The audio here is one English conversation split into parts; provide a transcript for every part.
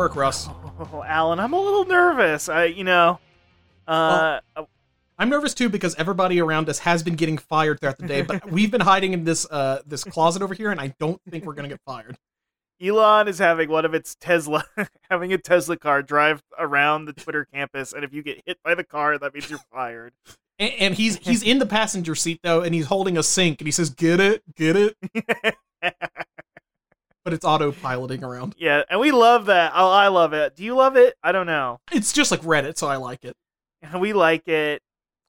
to work, Russ. Oh, Alan, I'm a little nervous. I, you know, uh, I'm nervous too because everybody around us has been getting fired throughout the day, but we've been hiding in this uh this closet over here, and I don't think we're gonna get fired. Elon is having one of its Tesla, having a Tesla car drive around the Twitter campus, and if you get hit by the car, that means you're fired. And, and he's he's in the passenger seat though, and he's holding a sink, and he says, "Get it, get it," but it's autopiloting around. yeah, and we love that. Oh, I love it. Do you love it? I don't know. It's just like Reddit, so I like it. We like it.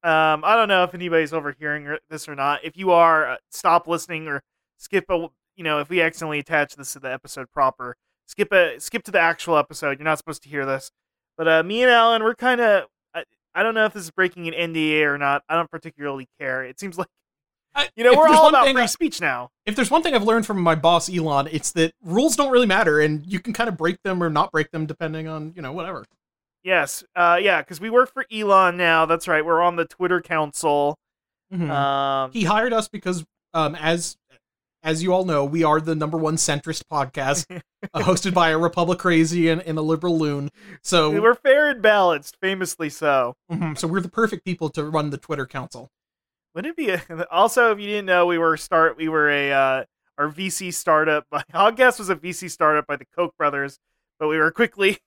Um, I don't know if anybody's overhearing this or not. If you are, uh, stop listening or skip a. You know, if we accidentally attach this to the episode proper, skip a skip to the actual episode. You're not supposed to hear this. But uh, me and Alan, we're kind of. I, I don't know if this is breaking an NDA or not. I don't particularly care. It seems like I- you know we're all about thing free speech now. if there's one thing I've learned from my boss Elon, it's that rules don't really matter, and you can kind of break them or not break them depending on you know whatever. Yes, uh, yeah, because we work for Elon now. That's right. We're on the Twitter Council. Mhm. Um, he hired us because, um, as as you all know, we are the number one centrist podcast, uh, hosted by a Republic crazy and, and a liberal loon. So we were fair and balanced, famously so. mhm, so we're the perfect people to run the Twitter Council. Wouldn't it be a, also if you didn't know we were start we were a uh, our VC startup by Hogcast was a VC startup by the Koch brothers, but we were quickly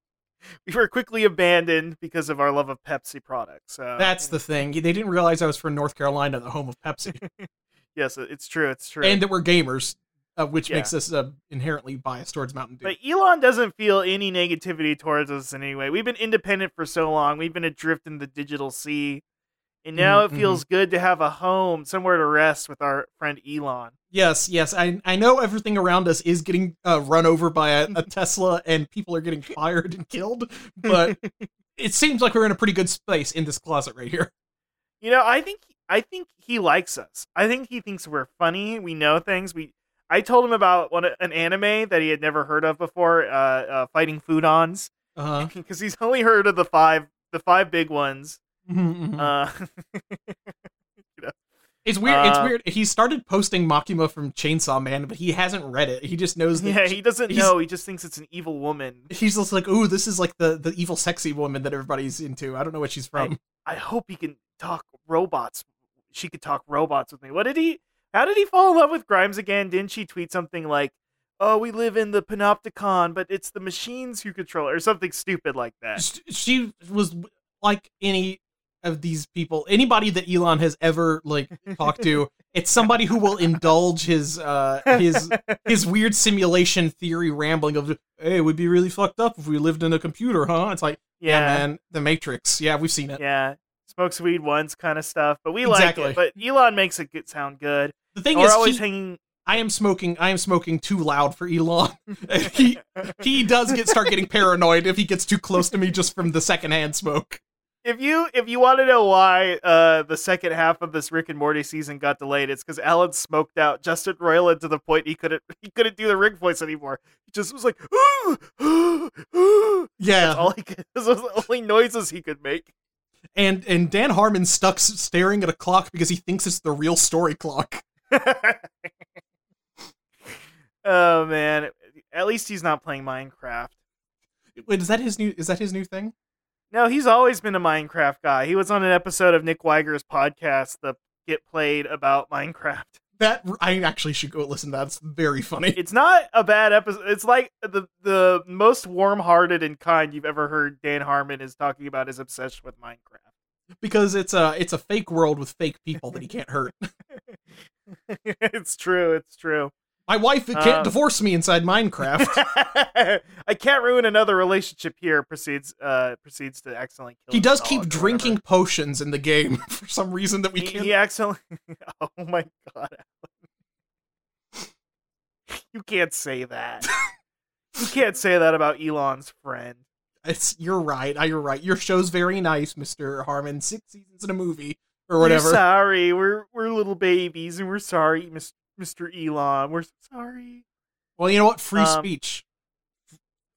we were quickly abandoned because of our love of Pepsi products. So That's the thing. They didn't realize I was from North Carolina, the home of Pepsi, yes, it's true, it's true. and that we're gamers, uh, which Yeah. makes us uh, inherently biased towards Mountain Dew. But Elon doesn't feel any negativity towards us in any way. We've been independent for so long. We've been adrift in the digital sea. And now Mhm, it feels good to have a home, somewhere to rest with our friend Elon. Yes, yes. I I know everything around us is getting uh, run over by a, a Tesla, and people are getting fired and killed. But it seems like we're in a pretty good space in this closet right here. You know, I think I think he likes us. I think he thinks we're funny. We know things. We I told him about one an anime that he had never heard of before, uh, uh Fighting Foodons, Uh-huh. because he's only heard of the five the five big ones. Mhm, mhm. Uh, it's weird. it's uh, weird. He started posting Makima from Chainsaw Man, but he hasn't read it. He just knows that. yeah, he doesn't know. He just thinks it's an evil woman. He's just like, ooh, this is like the the evil sexy woman that everybody's into. I don't know what she's from. I hope he can talk robots. She could talk robots with me. What did he? How did he fall in love with Grimes again? Didn't she tweet something like, "Oh, we live in the Panopticon, but it's the machines who control," it," or something stupid like that? She was like any of these people, anybody that Elon has ever like talked to. It's somebody who will indulge his uh his his weird simulation theory rambling of, hey, it would be really fucked up if we lived in a computer, huh? It's like, yeah, Yeah, man, the Matrix. Yeah, we've seen it. yeah. Smokes weed once, kind of stuff. But we Exactly. like it. But Elon makes it good, sound good. The thing we're is, always he- hanging. I am smoking. I am smoking too loud for Elon. he he does get start getting paranoid if he gets too close to me just from the secondhand smoke. If you if you want to know why uh, the second half of this Rick and Morty season got delayed, it's because Alan smoked out Justin Roiland to the point he couldn't he couldn't do the Rick voice anymore. He just was like, Yeah, That's all he could. Those were the only noises he could make. and and Dan Harmon stuck staring at a clock because he thinks it's the real story clock. oh man! At least he's not playing Minecraft. Wait, is that his new? Is that his new thing? No, he's always been a Minecraft guy. He was on an episode of Nick Weiger's podcast, the Get Played about Minecraft. That I actually should go listen to that. It's very funny. It's not a bad episode. It's like the the most warm-hearted and kind you've ever heard. Dan Harmon is talking about his obsession with Minecraft. because it's a it's a fake world with fake people that he can't hurt. it's true. It's true. My wife can't Um, divorce me inside Minecraft. I can't ruin another relationship here. Proceeds uh proceeds to accidentally kill. he does keep or whatever. drinking potions in the game for some reason that we He, can't. he accidentally. Oh my god, Alan. You can't say that. you can't say that about Elon's friend. It's you're right. I- You're right. Your show's very nice, Mister Harmon. Six seasons in a movie or We're whatever. sorry. We're we're little babies, and we're sorry, Mis- Mr. Elon. We're sorry. Well, you know what? Free Um, speech.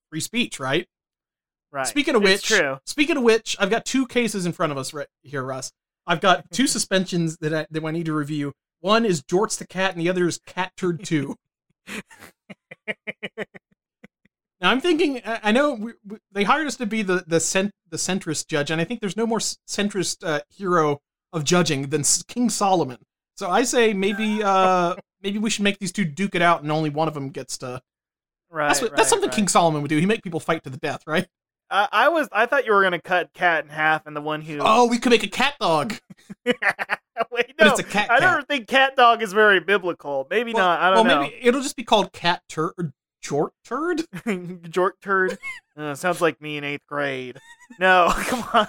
Free speech, right? Right. Speaking of It's which, true. speaking of which, I've got two cases in front of us right here, Russ. I've got two suspensions that I, that I need to review. One is Jorts the cat, and the other is Cat Turd Two. Now I'm thinking. I I know we, we, they hired us to be the the cent, the centrist judge, and I think there's no more centrist uh, hero of judging than King Solomon. So I say maybe uh maybe we should make these two duke it out, and only one of them gets to. Right. That's what, right, that's something right. King Solomon would do. He make people fight to the death, right? I, I was. I thought you were gonna cut Cat in half, and the one who. Oh, we could make a cat dog, Wait, no. it's a cat. I don't think cat dog is very biblical. Maybe well, not. I don't well, know. maybe it'll just be called cat tur or jort turd. Jort turd. Uh, sounds like me in eighth grade. No, come on.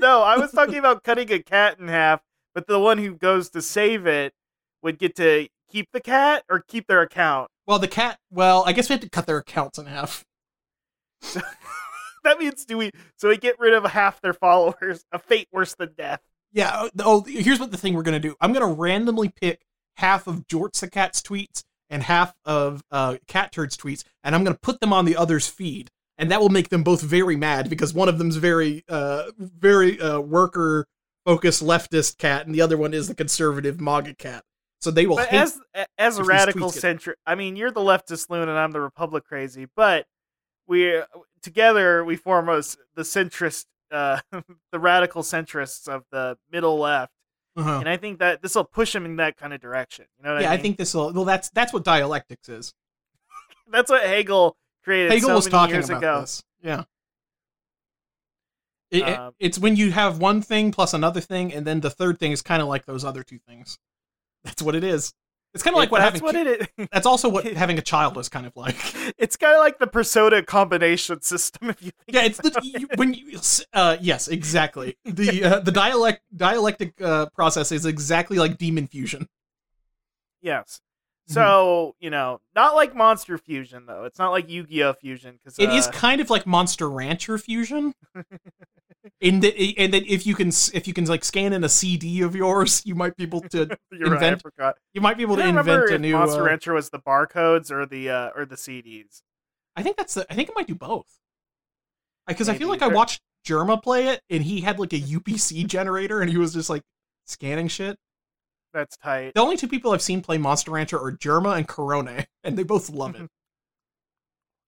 No, I was talking about cutting a cat in half, but the one who goes to save it would get to keep the cat or keep their account. Well, the cat. Well, I guess we have to cut their accounts in half. That means do we? So we get rid of half their followers. A fate worse than death. Yeah. Oh, oh, here's what the thing we're gonna do. I'm gonna randomly pick half of Jorts the cat's tweets and half of uh, Cat Turd's tweets, and I'm gonna put them on the other's feed, and that will make them both very mad because one of them's very, uh, very uh, worker focused leftist cat, and the other one is the conservative MAGA cat. So they will But as as a radical centric, I mean, you're the leftist loon and I'm the Republic crazy, but we together we form us the centrist, uh, the radical centrists of the middle left, Uh-huh. and I think that this will push them in that kind of direction. You know what Yeah, I I think this will. Well, that's that's what dialectics is. that's what Hegel created Hegel so was talking years about ago. this. Yeah. It- Um, it's when you have one thing plus another thing, and then the third thing is kind of like those other two things. That's what it is. It's kind of like what that's having. what it is. that's also what having a child is kind of like. it's kind of like the persona combination system. If you think Yeah, it's the you, when you. Uh, yes, exactly. The uh, the dialect dialectic uh, process is exactly like demon fusion. yes. So you know, not like Monster Fusion though. It's not like Yu-Gi-Oh Fusion because It is kind of like Monster Rancher fusion. in that, and that if you can if you can like scan in a CD of yours, you might be able to You're right, you might be able to invent a new. Monster uh, Rancher was the barcodes or the uh, or the CDs. I think that's the. I think it might do both. Because I feel like I watched Jerma play it, and he had like a UPC generator, and he was just like scanning shit. That's tight. The only two people I've seen play Monster Rancher are Jerma and Corone, and they both love it.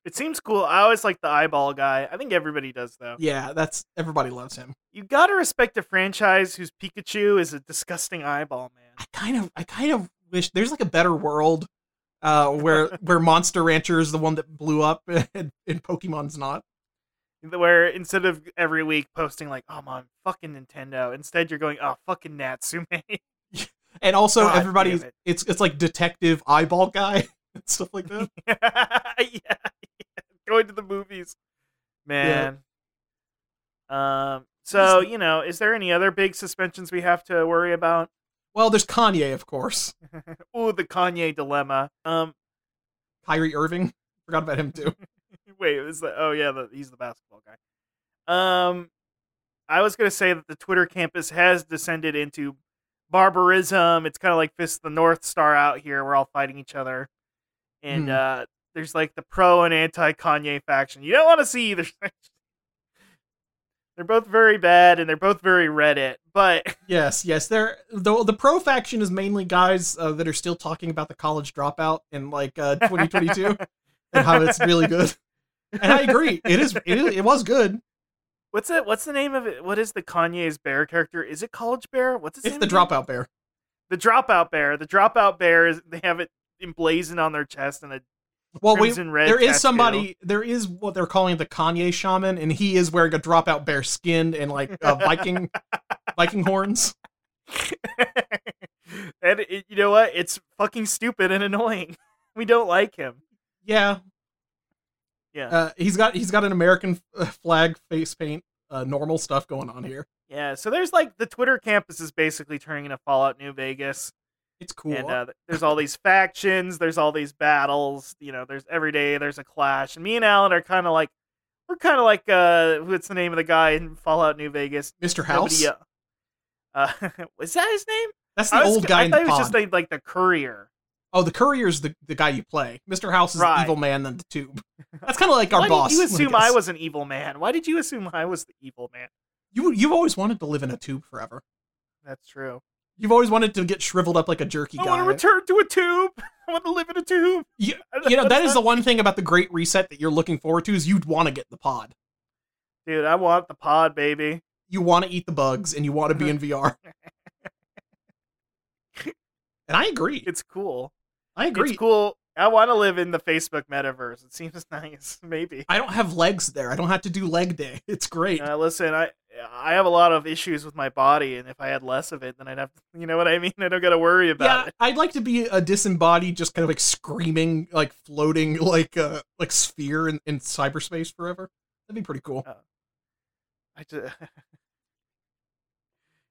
It seems cool. I always like the eyeball guy. I think everybody does though. yeah, that's everybody loves him. You gotta respect a franchise whose Pikachu is a disgusting eyeball, man. I kind of, I kind of wish there's like a better world uh, where where Monster Rancher is the one that blew up, and, and Pokemon's not. Where instead of every week posting like, "Oh my fucking Nintendo," instead you're going, "Oh fucking Natsume." And also, God everybody's it. it's it's like detective eyeball guy and stuff like that. yeah, yeah, going to the movies, man. Um. So you know, is there any other big suspensions we have to worry about? Well, there's Kanye, of course. Ooh, the Kanye dilemma. Um. Kyrie Irving, forgot about him too. Wait, is the oh yeah, the, he's the basketball guy. Um, I was gonna say that the Twitter campus has descended into barbarism. It's kind of like Fist of the North Star out here. We're all fighting each other, and Hmm. uh, there's like the pro and anti Kanye faction. You don't want to see either. they're both very bad, and they're both very Reddit. But Yes, yes. They're the the pro faction is mainly guys uh, that are still talking about the college dropout in like uh, 2022 and how it's really good. And I agree, it is. It, is, it was good. What's it? What's the name of it? What is the Kanye's bear character? Is it College Bear? What's his It's name? It's the dropout bear. the dropout bear. The dropout bear is they have it emblazoned on their chest and a Well, we, there is tattoo. somebody. There is what they're calling the Kanye shaman, and he is wearing a dropout bear skin and like uh, Viking Viking horns. and it, you know what? It's fucking stupid and annoying. We don't like him. Yeah, Yeah, uh, he's got he's got an American uh, flag face paint, uh, normal stuff going on here. yeah. So there's like the Twitter campus is basically turning into Fallout New Vegas, It's cool. and uh, there's all these factions. There's all these battles. You know, there's every day there's a clash, and me and Alan are kind of like we're kind of like uh, what's the name of the guy in Fallout New Vegas? Mr. House. Nobody, uh, uh, was that his name? That's the was- old guy I thought he was pod. just named like the courier. Oh, the courier's the, the guy you play. Mr. House is Right. the evil man than the tube. That's kind of like our Why boss. did you assume I guess. was an evil man? Why did you assume I was the evil man? You you've always wanted to live in a tube forever. That's true. You've always wanted to get shriveled up like a jerky I guy. I want to return to a tube. I want to live in a tube. you, you know that is the one thing about the Great Reset that you're looking forward to is you'd want to get the pod. Dude, I want the pod, baby. You want to eat the bugs and you want to be in VR. and I agree. It's cool. I agree. It's cool. I want to live in the Facebook metaverse. It seems nice. Maybe. I don't have legs there. I don't have to do leg day. It's great. Uh, listen, I I have a lot of issues with my body, and if I had less of it, then I'd have. To, you know what I mean? I don't got to worry about yeah, it. I'd like to be a disembodied, just kind of like screaming, like floating, like uh, like sphere in, in cyberspace forever. That'd be pretty cool. I just.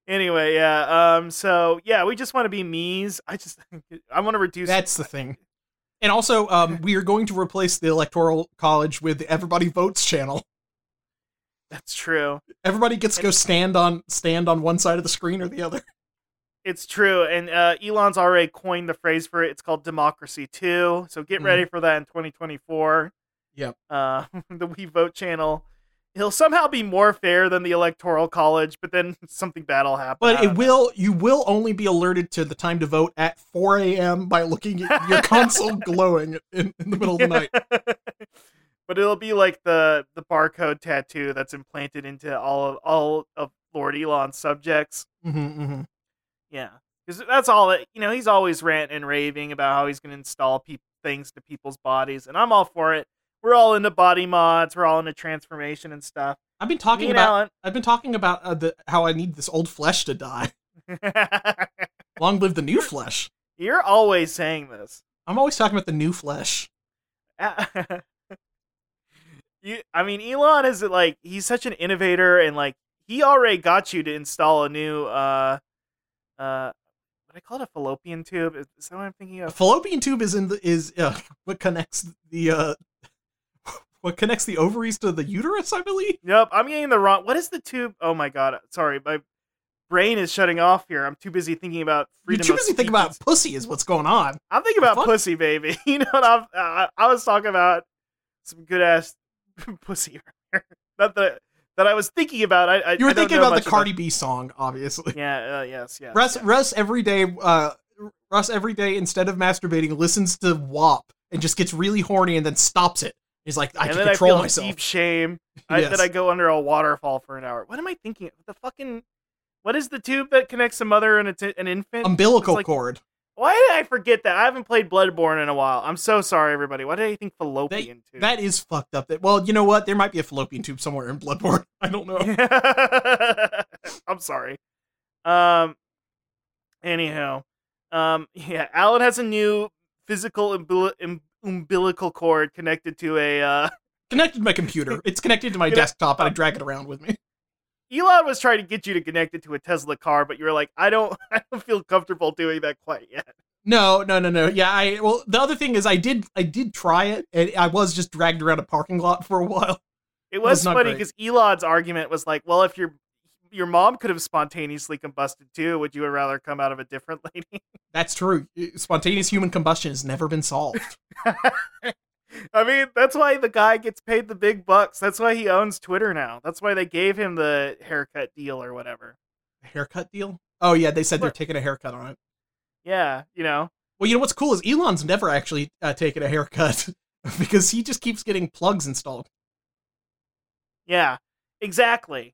Anyway, yeah. Um. So yeah, we just want to be me's. I just I want to reduce. That's the thing. And also, um, we are going to replace the electoral college with the Everybody Votes channel. That's true. Everybody gets to go stand on stand on one side of the screen or the other. It's true, and uh, Elon's already coined the phrase for it. It's called democracy too. So get Mhm. ready for that in 2024. Yep. Uh, the We Vote channel. He'll somehow be more fair than the electoral college, but then something bad will happen. But it know. will you will only be alerted to the time to vote at 4 a.m. by looking at your console glowing in, in the middle of the night. but it'll be like the the barcode tattoo that's implanted into all of all of Lord Elon's subjects. hmm hmm Yeah, because that's all that you know. He's always ranting and raving about how he's going to install peop things to people's bodies, and I'm all for it. We're all into body mods. We're all into transformation and stuff. I've been talking about I've been talking about uh, the how I need this old flesh to die. Long live the new flesh. you're always saying this. I'm always talking about the new flesh. you, I mean, Elon is like he's such an innovator, and like he already got you to install a new uh uh what I call it a fallopian tube. Is that what I'm thinking of? A fallopian tube is in the is uh, what connects the uh what connects the ovaries to the uterus, I believe. Yep, I'm getting the wrong. What is the tube? Oh my god, sorry, my brain is shutting off here. I'm too busy thinking about freedom. You're too busy thinking about pussy is what's going on. I'm thinking about pussy, baby. You know what I'm? I, I was talking about some good ass pussy. Not that that I was thinking about. I, I You were I thinking about the Cardi B song, obviously. Yeah. Uh, yes. Yes. Russ yes. Russ every day uh Russ every day instead of masturbating listens to WAP and just gets really horny and then stops it. He's like, I and can control I myself. deep shame. I, Yes. that I go under a waterfall for an hour. What am I thinking? The fucking. What is the tube that connects a mother and a t- an infant? Umbilical like- cord. Why did I forget that? I haven't played Bloodborne in a while. I'm so sorry, everybody. Why did I think fallopian tube? That is fucked up. That well, you know what? There might be a fallopian tube somewhere in Bloodborne. I don't know. I'm sorry. Um. Anyhow, um. Yeah, Alan has a new physical um, umbilical cord connected to a. uh Connected to my computer. It's connected to my desktop and I drag it around with me. Elon was trying to get you to connect it to a Tesla car, but you were like, I don't, I don't feel comfortable doing that quite yet. No, no, no, no. Yeah, I well the other thing is I did I did try it and I was just dragged around a parking lot for a while. It was was funny because Elon's argument was like, well, if your your mom could have spontaneously combusted too, would you rather come out of a different lady? That's true. Spontaneous human combustion has never been solved. I mean, that's why the guy gets paid the big bucks. That's why he owns Twitter now. That's why they gave him the haircut deal or whatever. haircut deal? Oh yeah, they said they're taking a haircut on it. Yeah, you know. Well, you know what's cool is Elon's never actually uh, taken a haircut because he just keeps getting plugs installed. Yeah, exactly.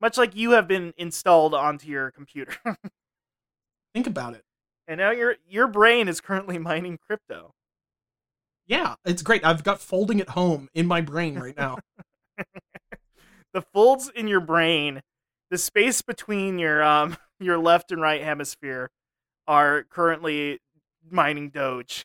Much like you have been installed onto your computer. Think about it. and now your your brain is currently mining crypto. Yeah, it's great. I've got folding at home in my brain right now. the folds in your brain, the space between your um your left and right hemisphere are currently mining Doge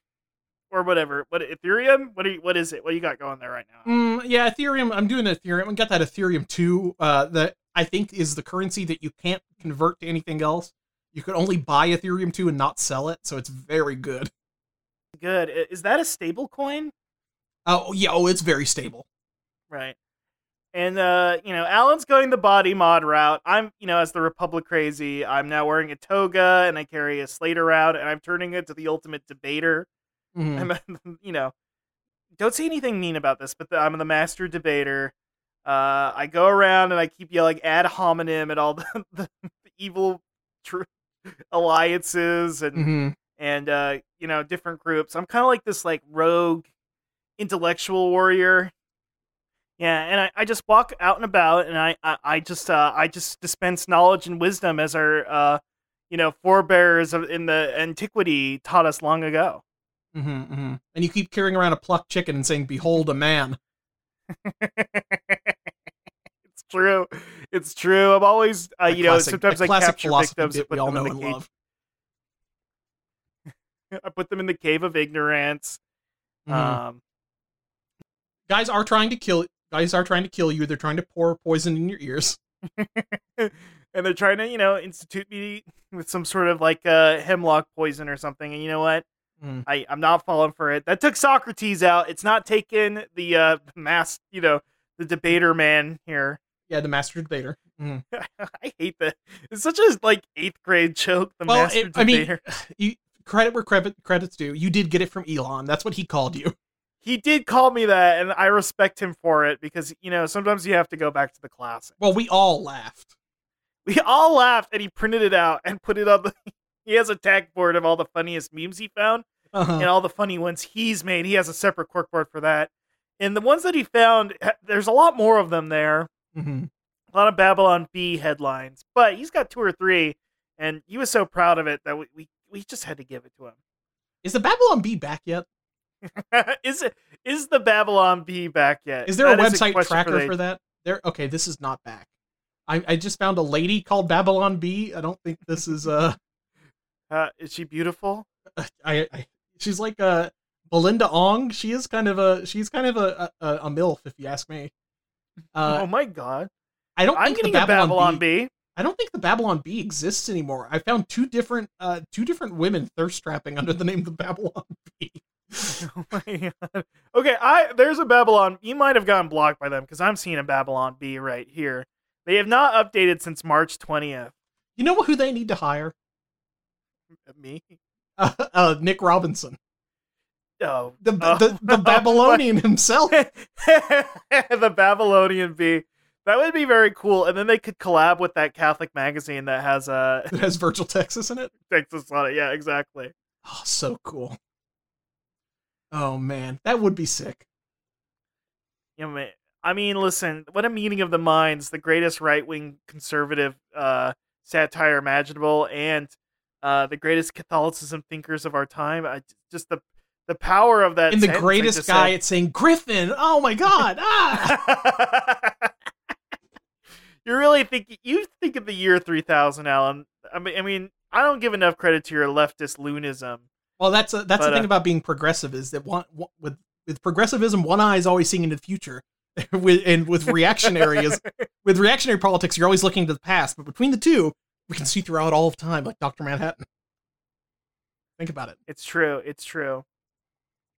or whatever. What Ethereum? What are you, what is it? What do you got going there right now? Mm, yeah, Ethereum. I'm doing Ethereum. I got that Ethereum two. Uh, that I think is the currency that you can't convert to anything else. You could only buy Ethereum two and not sell it, so it's very good. Good. Is that a stable coin? Oh yeah, oh it's very stable. Right. And uh, you know, Alan's going the body mod route. I'm, you know, as the Republic crazy, I'm now wearing a toga and I carry a slate around and I'm turning it to the ultimate debater. Mhm. I'm, you know, don't say anything mean about this, but the, I'm the master debater. Uh, I go around and I keep yelling ad hominem at all the, the, the evil tr- alliances and hmm and uh, you know different groups. I'm kind of like this like rogue intellectual warrior. Yeah, and I, I just walk out and about, and I I, I just uh, I just dispense knowledge and wisdom as our uh, you know forebears of, in the antiquity taught us long ago. Hmm hmm And you keep carrying around a plucked chicken and saying, "Behold a man." it's true. It's true. I'm always, uh, you know, sometimes I capture victims, bit put we all them in know the and love. I put them in the cave of ignorance. Mhm. Um, guys are trying to kill. Guys are trying to kill you. They're trying to pour poison in your ears. and they're trying to, you know, institute me with some sort of like uh, hemlock poison or something. And you know what? Mm. I, I'm not falling for it. That took Socrates out. It's not taking the uh, mass, you know, the debater man here. Yeah, the master debater. Mhm. I hate that. It's such a like eighth grade joke. The Well, master it- I mean. You credit where credit credits due. You did get it from Elon. That's what he called you. he did call me that, and I respect him for it because you know sometimes you have to go back to the classic. Well, we all laughed. We all laughed, and he printed it out and put it on the. He has a tag board of all the funniest memes he found Uh-huh. and all the funny ones he's made. He has a separate corkboard for that. And the ones that he found, there's a lot more of them there. Mhm. A lot of Babylon Bee headlines, but he's got two or three, and he was so proud of it that we we, we just had to give it to him. Is the Babylon Bee back yet? is it is the Babylon Bee back yet? Is there a website question tracker the- for that? There. Okay, this is not back. I, I just found a lady called Babylon Bee. I don't think this is uh. Uh, is she beautiful? I, I she's like uh Belinda Ong. She is kind of a she's kind of a a, a milf if you ask me. Uh, oh my god! I don't I'm think getting the a Babylon, Babylon Bee, B. I don't think the Babylon Bee exists anymore. I found two different uh two different women thirst trapping under the name of the Babylon B. Oh my god. Okay, I there's a Babylon. You might have gotten blocked by them because I'm seeing a Babylon Bee right here. They have not updated since March 20th. You know who they need to hire? Me? Uh, uh Nick Robinson, Oh, the Oh. the, the Babylonian himself. the Babylonian bee. That would be very cool. And then they could collab with that Catholic magazine that has uh, that has Virgil Texas in it. Texas on it. Yeah, exactly. Oh, so cool. Oh man, that would be sick. You know, ma- I mean, listen, what a meeting of the minds, the greatest right wing conservative uh, satire imaginable, and uh, the greatest Catholicism thinkers of our time. I, just the the power of that. And the sentence greatest guy said. at saying Griffin. Oh my god. Ah. you really think you think of the year 3000 alan i mean i mean i don't give enough credit to your leftist lunism well, that's a, that's But, the thing uh, about being progressive is that one, one with with progressivism, one eye is always seeing into the future. with and with reactionary is with reactionary politics, you're always looking to the past. But between the two, we can see throughout all of time, like Doctor Manhattan. Think about it. it's true it's true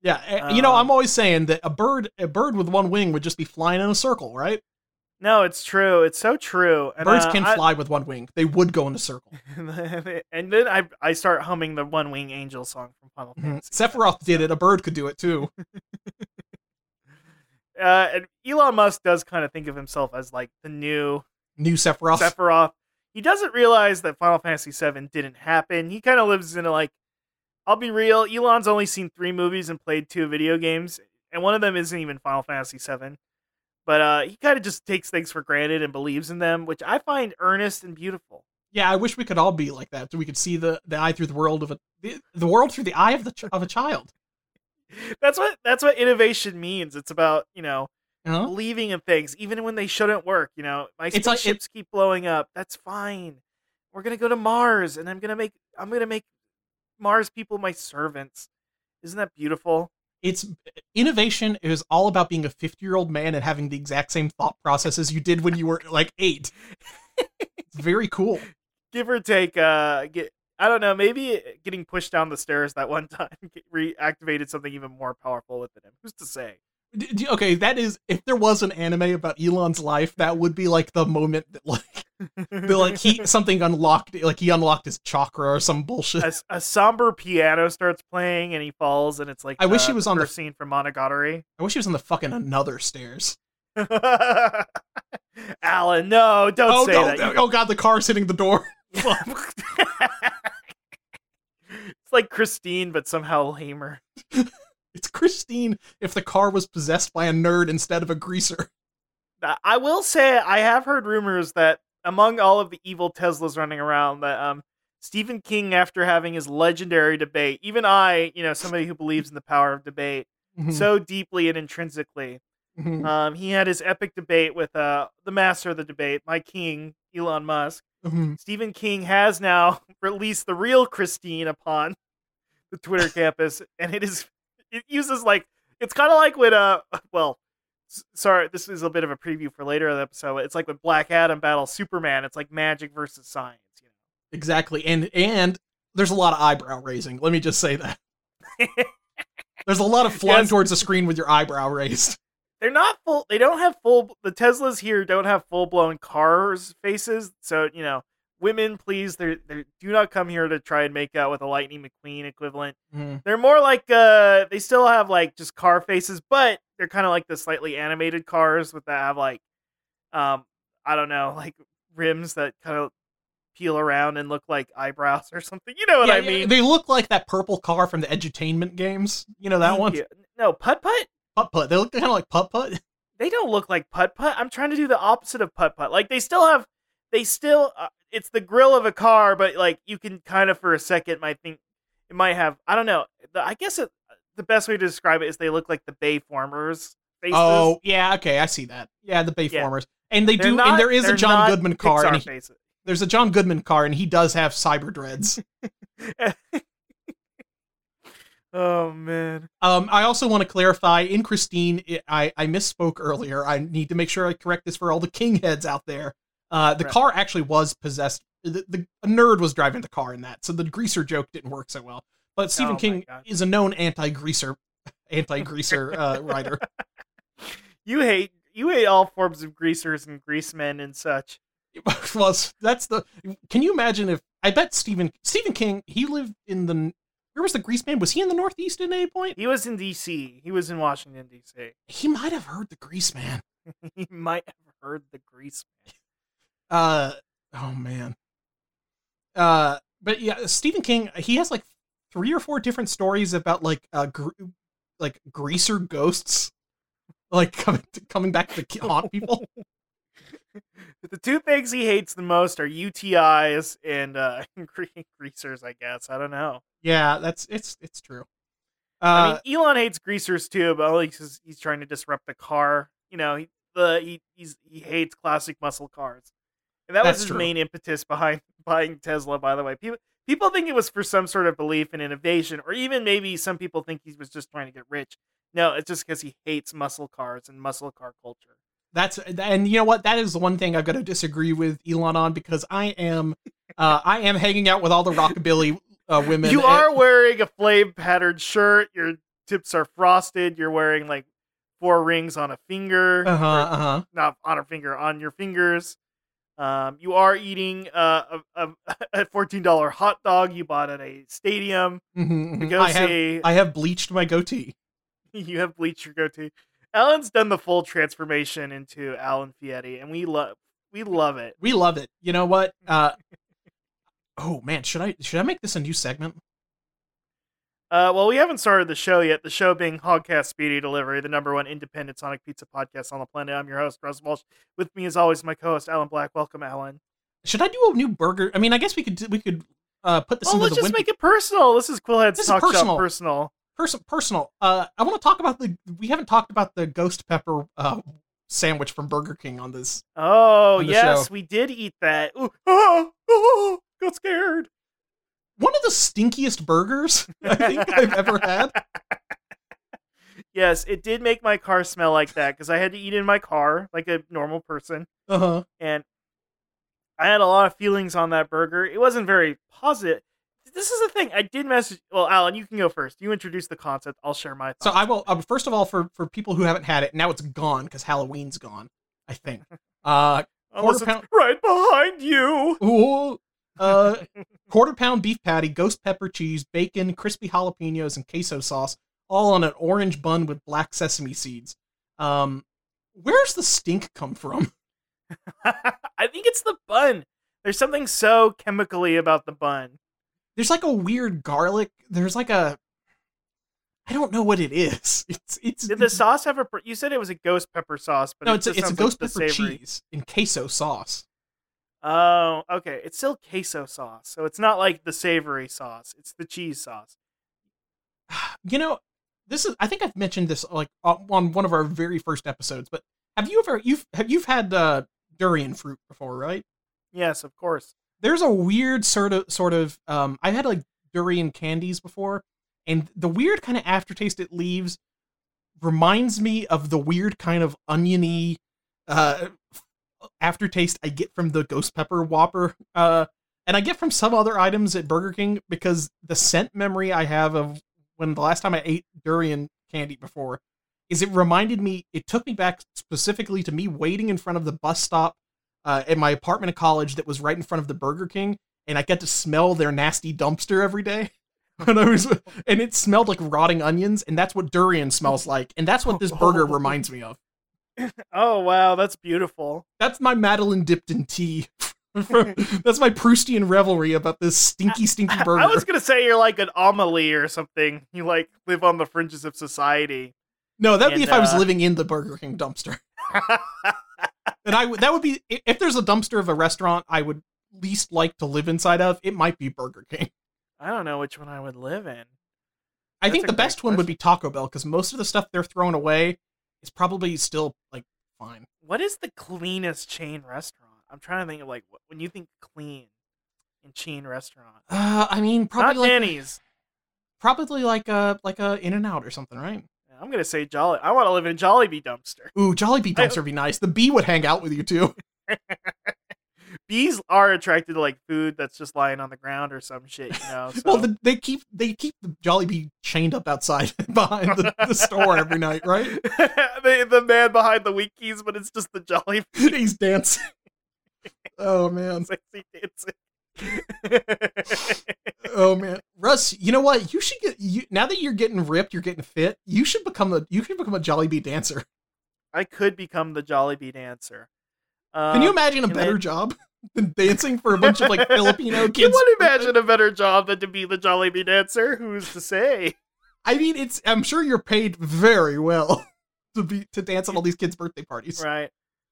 Yeah, eh, you know, Um, I'm always saying that a bird, a bird with one wing would just be flying in a circle, right? no it's true it's so true and, Birds uh, can I- fly with one wing; they would go in a circle. and then I I start humming the One Wing Angel song from Final Mhm. Fantasy. Sephiroth did it; a bird could do it too. Uh, and Elon Musk does kind of think of himself as like the new New Sephiroth. Sephiroth. He doesn't realize that Final Fantasy VII didn't happen. He kind of lives in a like, I'll be real. Elon's only seen three movies and played two video games, and one of them isn't even Final Fantasy VII. But uh, he kind of just takes things for granted and believes in them, which I find earnest and beautiful. Yeah, I wish we could all be like that, so we could see the, the eye through the world of a the, the world through the eye of the ch- of a child. That's what that's what innovation means. It's about you know Know? believing in things even when they shouldn't work. You know, my It's like- spaceships keep blowing up. That's fine. We're gonna go to Mars, and I'm gonna make I'm gonna make Mars people my servants. Isn't that beautiful? It's innovation is all about being a 50 year old man and having the exact same thought processes you did when you were like eight. it's very cool. Give or take. Uh, get I don't know. Maybe getting pushed down the stairs that one time reactivated something even more powerful within him. Who's to say? Okay, that is if there was an anime about Elon's life, that would be like the moment that like that, like he something unlocked, like he unlocked his chakra or some bullshit. a, a somber piano starts playing and he falls and it's like I wish uh, he was on the- scene from Monogatari. I wish he was on the fucking another stairs. Alan, no, don't oh say no! that. Oh god, the car's hitting the door. It's like Christine, but somehow lamer. It's Christine if the car was possessed by a nerd instead of a greaser. I will say I have heard rumors that among all of the evil Teslas running around, that um Stephen King, after having his legendary debate, even I, you know, somebody who believes in the power of debate Mhm, so deeply and intrinsically, mhm, um, he had his epic debate with uh the master of the debate, my king, Elon Musk. mhm. Stephen King has now released the real Christine upon the Twitter campus, and it is it uses like it's kind of like when uh well sorry this is a bit of a preview for later in the episode. It's like when Black Adam battles Superman. It's like magic versus science. You know Exactly. And and there's a lot of eyebrow raising. Let me just say that. There's a lot of flying Yes. towards the screen with your eyebrow raised. they're not full. They don't have full. The Teslas here don't have full blown cars faces. So you know. Women, please, they they do not come here to try and make out with a Lightning McQueen equivalent. Mhm. They're more like uh they still have like just car faces, but they're kind of like the slightly animated cars with that have like um I don't know, like rims that kind of peel around and look like eyebrows or something. You know what Yeah, I yeah, mean? They look like that purple car from the edutainment games. You know that Thank one? you. No, putt putt. Putt putt. They look kind of like putt putt. They don't look like putt putt. I'm trying to do the opposite of putt putt. Like they still have they still uh, it's the grill of a car, but like you can kind of for a second might think it might have I don't know. The, I guess it, the best way to describe it is they look like the Bayformers faces. Oh, yeah, okay, I see that. Yeah, the Bayformers. And they They're do not- and there is a John Goodman car Pixar and he, faces. there's a John Goodman car and he does have cyber dreads. oh man. Um, I also want to clarify in Christine, I, I misspoke earlier. I need to make sure I correct this for all the king heads out there. Uh, the Right. car actually was possessed. The, the a nerd was driving the car in that, so the greaser joke didn't work so well. But Stephen Oh King is a known anti-greaser, anti-greaser uh, writer. You hate you hate all forms of greasers and greasemen and such. well, that's the. Can you imagine if I bet Stephen Stephen King he lived in the where was the grease man? Was he in the Northeast at any point? He was in D.C. He was in Washington D.C. He might have heard the grease man. he might have heard the grease. Uh oh man. Uh but yeah, Stephen King he has like three or four different stories about like uh gr- like greaser ghosts like coming coming back to haunt people. The two things he hates the most are UTIs and uh, greasers. I guess I don't know. yeah, that's it's it's true. I Uh mean, Elon hates greasers too, but only because he's trying to disrupt the car. You know, he the he he's, he hates classic muscle cars, and that That's was his true. main impetus behind buying Tesla. By the way, people people think it was for some sort of belief in innovation, or even maybe some people think he was just trying to get rich. No, it's just because he hates muscle cars and muscle car culture. that's and you know what? That is the one thing I've got to disagree with Elon on because I am uh I am hanging out with all the rockabilly uh, women. you and- are wearing a flame patterned shirt. Your tips are frosted. You're wearing like four rings on a finger. uh-huh, uh-huh. not on a finger on your fingers. Um, you are eating uh, a, a, a fourteen dollar hot dog you bought at a stadium Mhm, to mhm. go I have see. I have bleached my goatee. you have bleached your goatee. Alan's done the full transformation into Alan Fieri, and we love we love it. We love it. You know what? Uh Oh man, should I should I make this a new segment? Uh, well, we haven't started the show yet. The show being Hogcast Speedy Delivery, the number one independent Sonic Pizza podcast on the planet. I'm your host, Russ Walsh. With me, as always, my co-host Alan Black. Welcome, Alan. Should I do a new burger? I mean, I guess we could we could uh put this into let's just win- make it personal. This is Quillhead's This is personal. Shop personal. Pers- personal. Uh I want to talk about the we haven't talked about the ghost pepper uh sandwich from Burger King on this. Oh on yes, show. we did eat that. Ooh, oh, oh, got scared. One of the stinkiest burgers I think I've ever had. Yes, it did make my car smell like that because I had to eat in my car like a normal person, Uh-huh. and I had a lot of feelings on that burger. It wasn't very positive. This is the thing. I did message. Well, Alan, you can go first. You introduce the concept. I'll share my Thoughts. So. I will uh, first of all for for people who haven't had it, now it's gone cuz Halloween's gone, I think. Uh Unless it's pound- right behind you. Ooh, uh, quarter pound beef patty, ghost pepper cheese, bacon, crispy jalapenos, and queso sauce, all on an orange bun with black sesame seeds. Um, where's the stink come from? I think it's the bun. There's something so chemically about the bun. there's like a weird garlic. There's like a I don't know what it is. It's it's Did the sauce have a? You said it was a ghost pepper sauce, but no, it it's a, it's a sounds like ghost pepper savory- cheese in queso sauce. Oh, okay. It's still queso sauce, so it's not like the savory sauce. It's the cheese sauce. You know, this is I think I've mentioned this like on on one of our very first episodes, but have you ever you've have you've had uh, durian fruit before, right? Yes, of course. there's a weird sort of sort of um I've had like durian candies before and the weird kind of aftertaste it leaves reminds me of the weird kind of oniony uh aftertaste I get from the ghost pepper whopper uh and I get from some other items at Burger King because the scent memory I have of when the last time I ate durian candy before is it reminded me it took me back specifically to me waiting in front of the bus stop uh, at my apartment in college that was right in front of the Burger King, and I got to smell their nasty dumpster every day. And I was, and it smelled like rotting onions, and that's what durian smells like, and that's what this burger reminds me of. Oh wow, that's beautiful. That's my madeleine dipped in tea. that's my Proustian revelry about this stinky, stinky burger. I was gonna say you're like an Amelie or something. You like live on the fringes of society. no, that'd be and, if I was uh, living in the Burger King dumpster. And I would that would be if there's a dumpster of a restaurant I would least like to live inside of. It might be Burger King. I don't know which one I would live in. I That's think the best one would be Taco Bell because most of the stuff they're throwing away is probably still like fine. What is the cleanest chain restaurant? I'm trying to think of like what, when you think clean in chain restaurant. Uh, I mean, probably Not like Denny's. probably like a like a In and Out or something, right? I'm gonna say Jolly. I want to live in a Jollibee dumpster. Ooh, Jollibee I- dumpster would be nice. The bee would hang out with you too. Bees are attracted to like food that's just lying on the ground or some shit, you know. So. Well, the, they keep they keep the Jollibee chained up outside behind the, the store every night, right? the, the man behind the wikis, but it's just the Jollibee He's dancing. Oh man, sexy dancing. oh man, Russ. You know what? You should get you now that you're getting ripped, you're getting fit. You should become a you should become a Jollibee dancer. I could become the Jollibee dancer. Um, Can you imagine a better then- job than dancing for a bunch of like Filipino kids. You would imagine a better job than to be the Jollibee dancer. Who's to say? I mean, it's I'm sure you're paid very well to be to dance at all these kids' birthday parties. Right.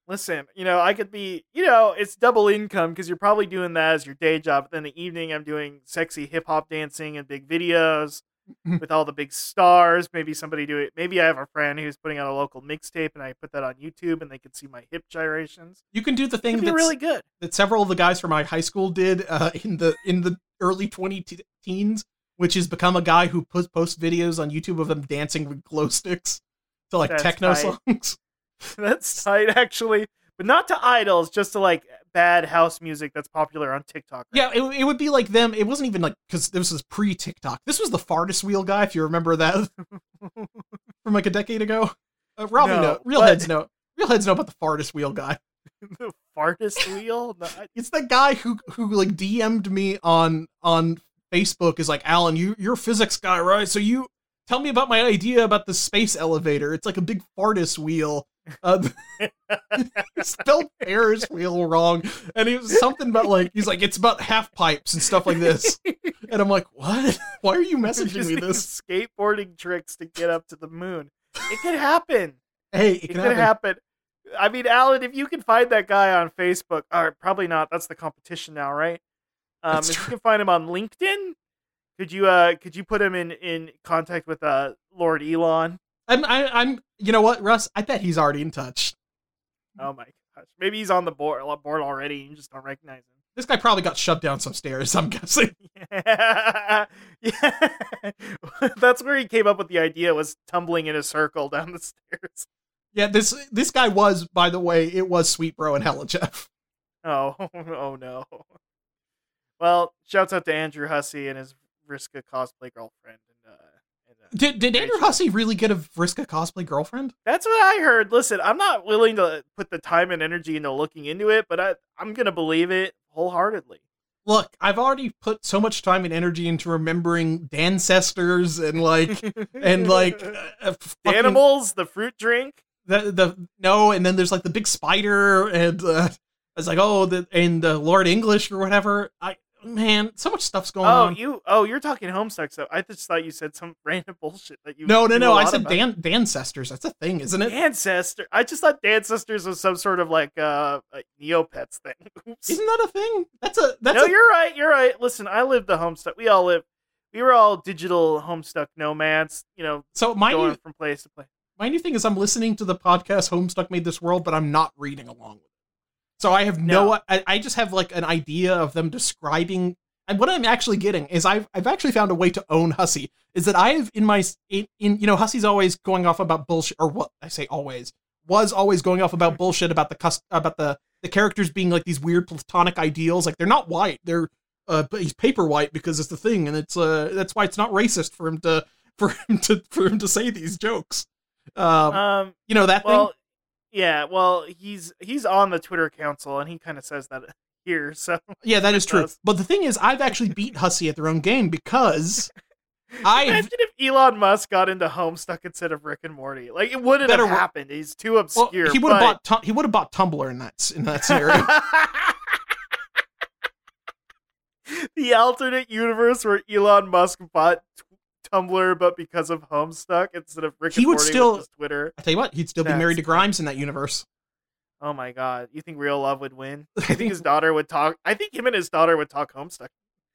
Listen, you know, I could be, you know, it's double income because you're probably doing that as your day job. But then the evening, I'm doing sexy hip hop dancing and big videos with all the big stars. Maybe somebody do it. Maybe I have a friend who's putting out a local mixtape and I put that on YouTube and they can see my hip gyrations. You can do the thing that's, really good. that several of the guys from my high school did uh, in the in the early 20 te- teens, which is become a guy who posts videos on YouTube of them dancing with glow sticks to like That's techno tight. songs. That's tight, actually. But not to idols, just to like bad house music that's popular on TikTok. right Yeah, it, it would be like them. It wasn't even like because this was pre TikTok. This was the fartest wheel guy, if you remember that from like a decade ago. Uh, Robbie, No, know. Real but- heads know. Real heads know about the fartest wheel guy. the fartest wheel. No, I- It's that guy who who like DM'd me on on Facebook is like Alan, you you're a physics guy, right? So you tell me about my idea about the space elevator. It's like a big fartus wheel. Uh, spelled Ferris wheel wrong, and it was something about like he's like it's about half pipes and stuff like this. And I'm like, what? Why are you messaging me this? skateboarding tricks to get up to the moon. It could happen. Hey, it It can could happen. happen. I mean, Alan, if you can find that guy on Facebook, or probably not. That's the competition now, right? Um, if true. you can find him on LinkedIn, could you uh could you put him in in contact with uh Lord Elon? I'm, I, I'm. You know what, Russ? I bet he's already in touch. Oh my gosh, maybe he's on the board board already. and You just don't recognize him. This guy probably got shoved down some stairs. I'm guessing. yeah. yeah. That's where he came up with the idea was tumbling in a circle down the stairs. Yeah, this this guy was, by the way, it was Sweet Bro and Hella Jeff. Oh, oh no. Well, shouts out to Andrew Hussie and his Vriska cosplay girlfriend. And, uh, and, uh, Did did Andrew. Hussie really get a Vriska cosplay girlfriend? that's what I heard. Listen, I'm not willing to put the time and energy into looking into it, but I, I'm going to believe it wholeheartedly. Look, I've already put so much time and energy into remembering ancestors and like and like uh, uh, fucking- animals, the fruit drink. the the no, and then there's like the big spider and uh, I was like, oh, the and uh, Lord English or whatever. I man, so much stuff's going Oh, on. you. Oh, you're talking Homestuck stuff. I just thought you said some random bullshit that you. no, no, no. I said. Dan Dancestors. That's a thing, isn't it? Ancestor. I just thought Ancestors was some sort of like uh like Neopets thing. Oops. Isn't that a thing? That's a that's no, a you're right. You're right. Listen, I lived the Homestuck. We all live. We were all digital Homestuck nomads. You know, so my going new, from place to place. my new thing is I'm listening to the podcast Homestuck Made This World, but I'm not reading along with it. So I have no, No. I, I just have like an idea of them describing. And what I'm actually getting is I've I've actually found a way to own Hussie. Is that I have in my in, in you know Hussie's always going off about bullshit or what I say always was always going off about bullshit about the cus- about the the characters being like these weird platonic ideals. Like they're not white. They're uh, but he's paper white because it's the thing, and it's uh that's why it's not racist for him to for him to for him to say these jokes. Um, Um. you know that Well, thing. Yeah. Well, he's he's on the Twitter council, and he kind of says that here. So Yeah, that is true. But the thing is, I've actually beat Hussie at their own game because I imagine if Elon Musk got into Homestuck instead of Rick and Morty. Like it wouldn't have happened. He's too well, obscure. he would have but- bought he would have bought Tumblr in that in that scenario. the alternate universe where Elon Musk bought Tumblr, but because of Homestuck instead of Rick He would Morty still- Twitter. I tell you what, he'd still be married to. Grimes in that universe. Oh my god! You think real love would win? I think his daughter would talk. I think him and his daughter would talk Homestuck.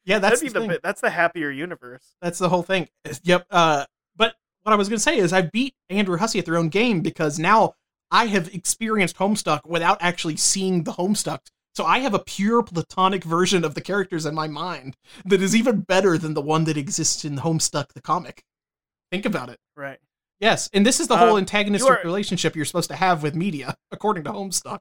yeah, that's That'd the the, that's the happier universe. That's the whole thing. Yep. Uh, but what I was going to say is I beat Andrew Hussie at their own game because now I have experienced Homestuck without actually seeing the Homestuck. So I have a pure platonic version of the characters in my mind that is even better than the one that exists in Homestuck the comic. Think about it. Right. Yes, and this is the whole Um, antagonistic you are- relationship you're supposed to have with media, according to Homestuck.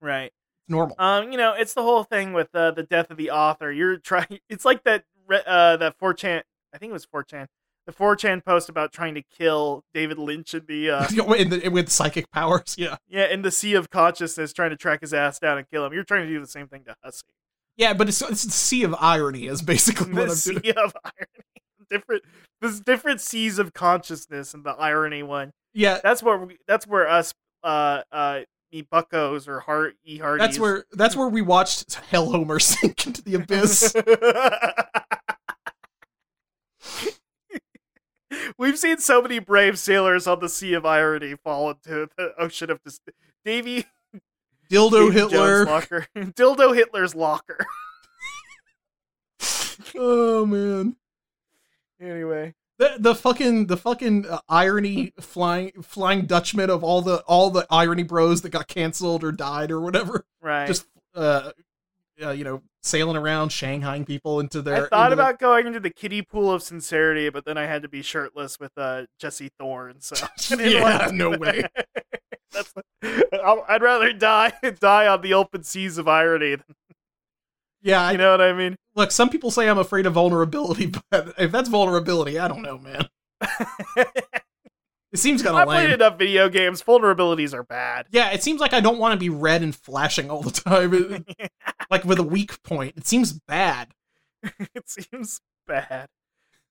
Right. It's normal. Um, you know, it's the whole thing with uh, the death of the author. You're trying. It's like that. Uh, that 4chan. I think it was 4chan. The 4chan post about trying to kill David Lynch in the uh, In the- with psychic powers, yeah, yeah in the sea of consciousness, trying to track his ass down and kill him. You're trying to do the same thing to Hussie. yeah, but it's it's the sea of irony is basically what The I'm sea doing. of irony. Different. There's different seas of consciousness in the irony one. Yeah, That's where we, that's where us uh uh me buckos or heart e hearties. that's where that's where we watched Hell Homer sink into the abyss. We've seen so many brave sailors on the Sea of Irony fall into the ocean of dis- Davy Dildo Davy Jones' Hitler. locker, dildo Hitler's locker. Oh man. Anyway, The, the fucking the fucking uh, irony flying flying Dutchman of all the all the irony bros that got canceled or died or whatever right. just uh, uh you know sailing around shanghaiing people into their I thought their- about going into the kiddie pool of sincerity, but then I had to be shirtless with uh, Jesse Thorn. So Yeah, no way. That's I'd rather die die on the open seas of irony. yeah I You know what I mean? look some people say i'm afraid of vulnerability but if that's vulnerability i don't know man it seems kind of like I played enough video games. Vulnerabilities are bad. yeah it seems like i don't want to be red and flashing all the time like with a weak point it seems bad it seems bad.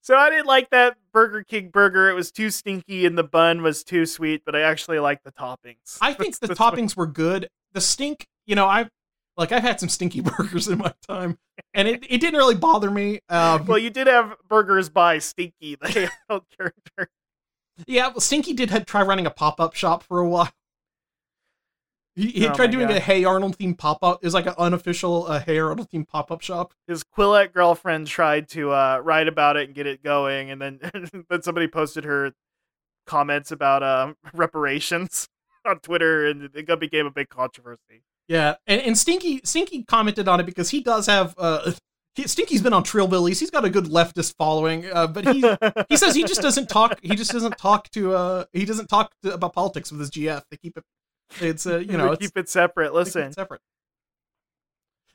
So I didn't like that Burger King burger. It was too stinky and the bun was too sweet, but I actually like the toppings. i think the toppings were good the stink you know i like i've had some stinky burgers in my time and it, it didn't really bother me um Well, you did have burgers by Stinky, the adult character. Yeah, well, Stinky did had try running a pop up shop for a while. He, he Oh tried doing God. a Hey Arnold themed pop up. It was like an unofficial uh, Hey Arnold themed pop up shop. His Quillette girlfriend tried to uh, write about it and get it going, and then then somebody posted her comments about uh, reparations on Twitter, and it became a big controversy. Yeah, and, and Stinky Stinky commented on it because he does have uh, he, Stinky's been on Trillbillies. He's got a good leftist following, uh, but he he says he just doesn't talk. He just doesn't talk to uh he doesn't talk to, about politics with his GF. They keep it. It's uh you know it's keep it separate. keep it Listen, separate.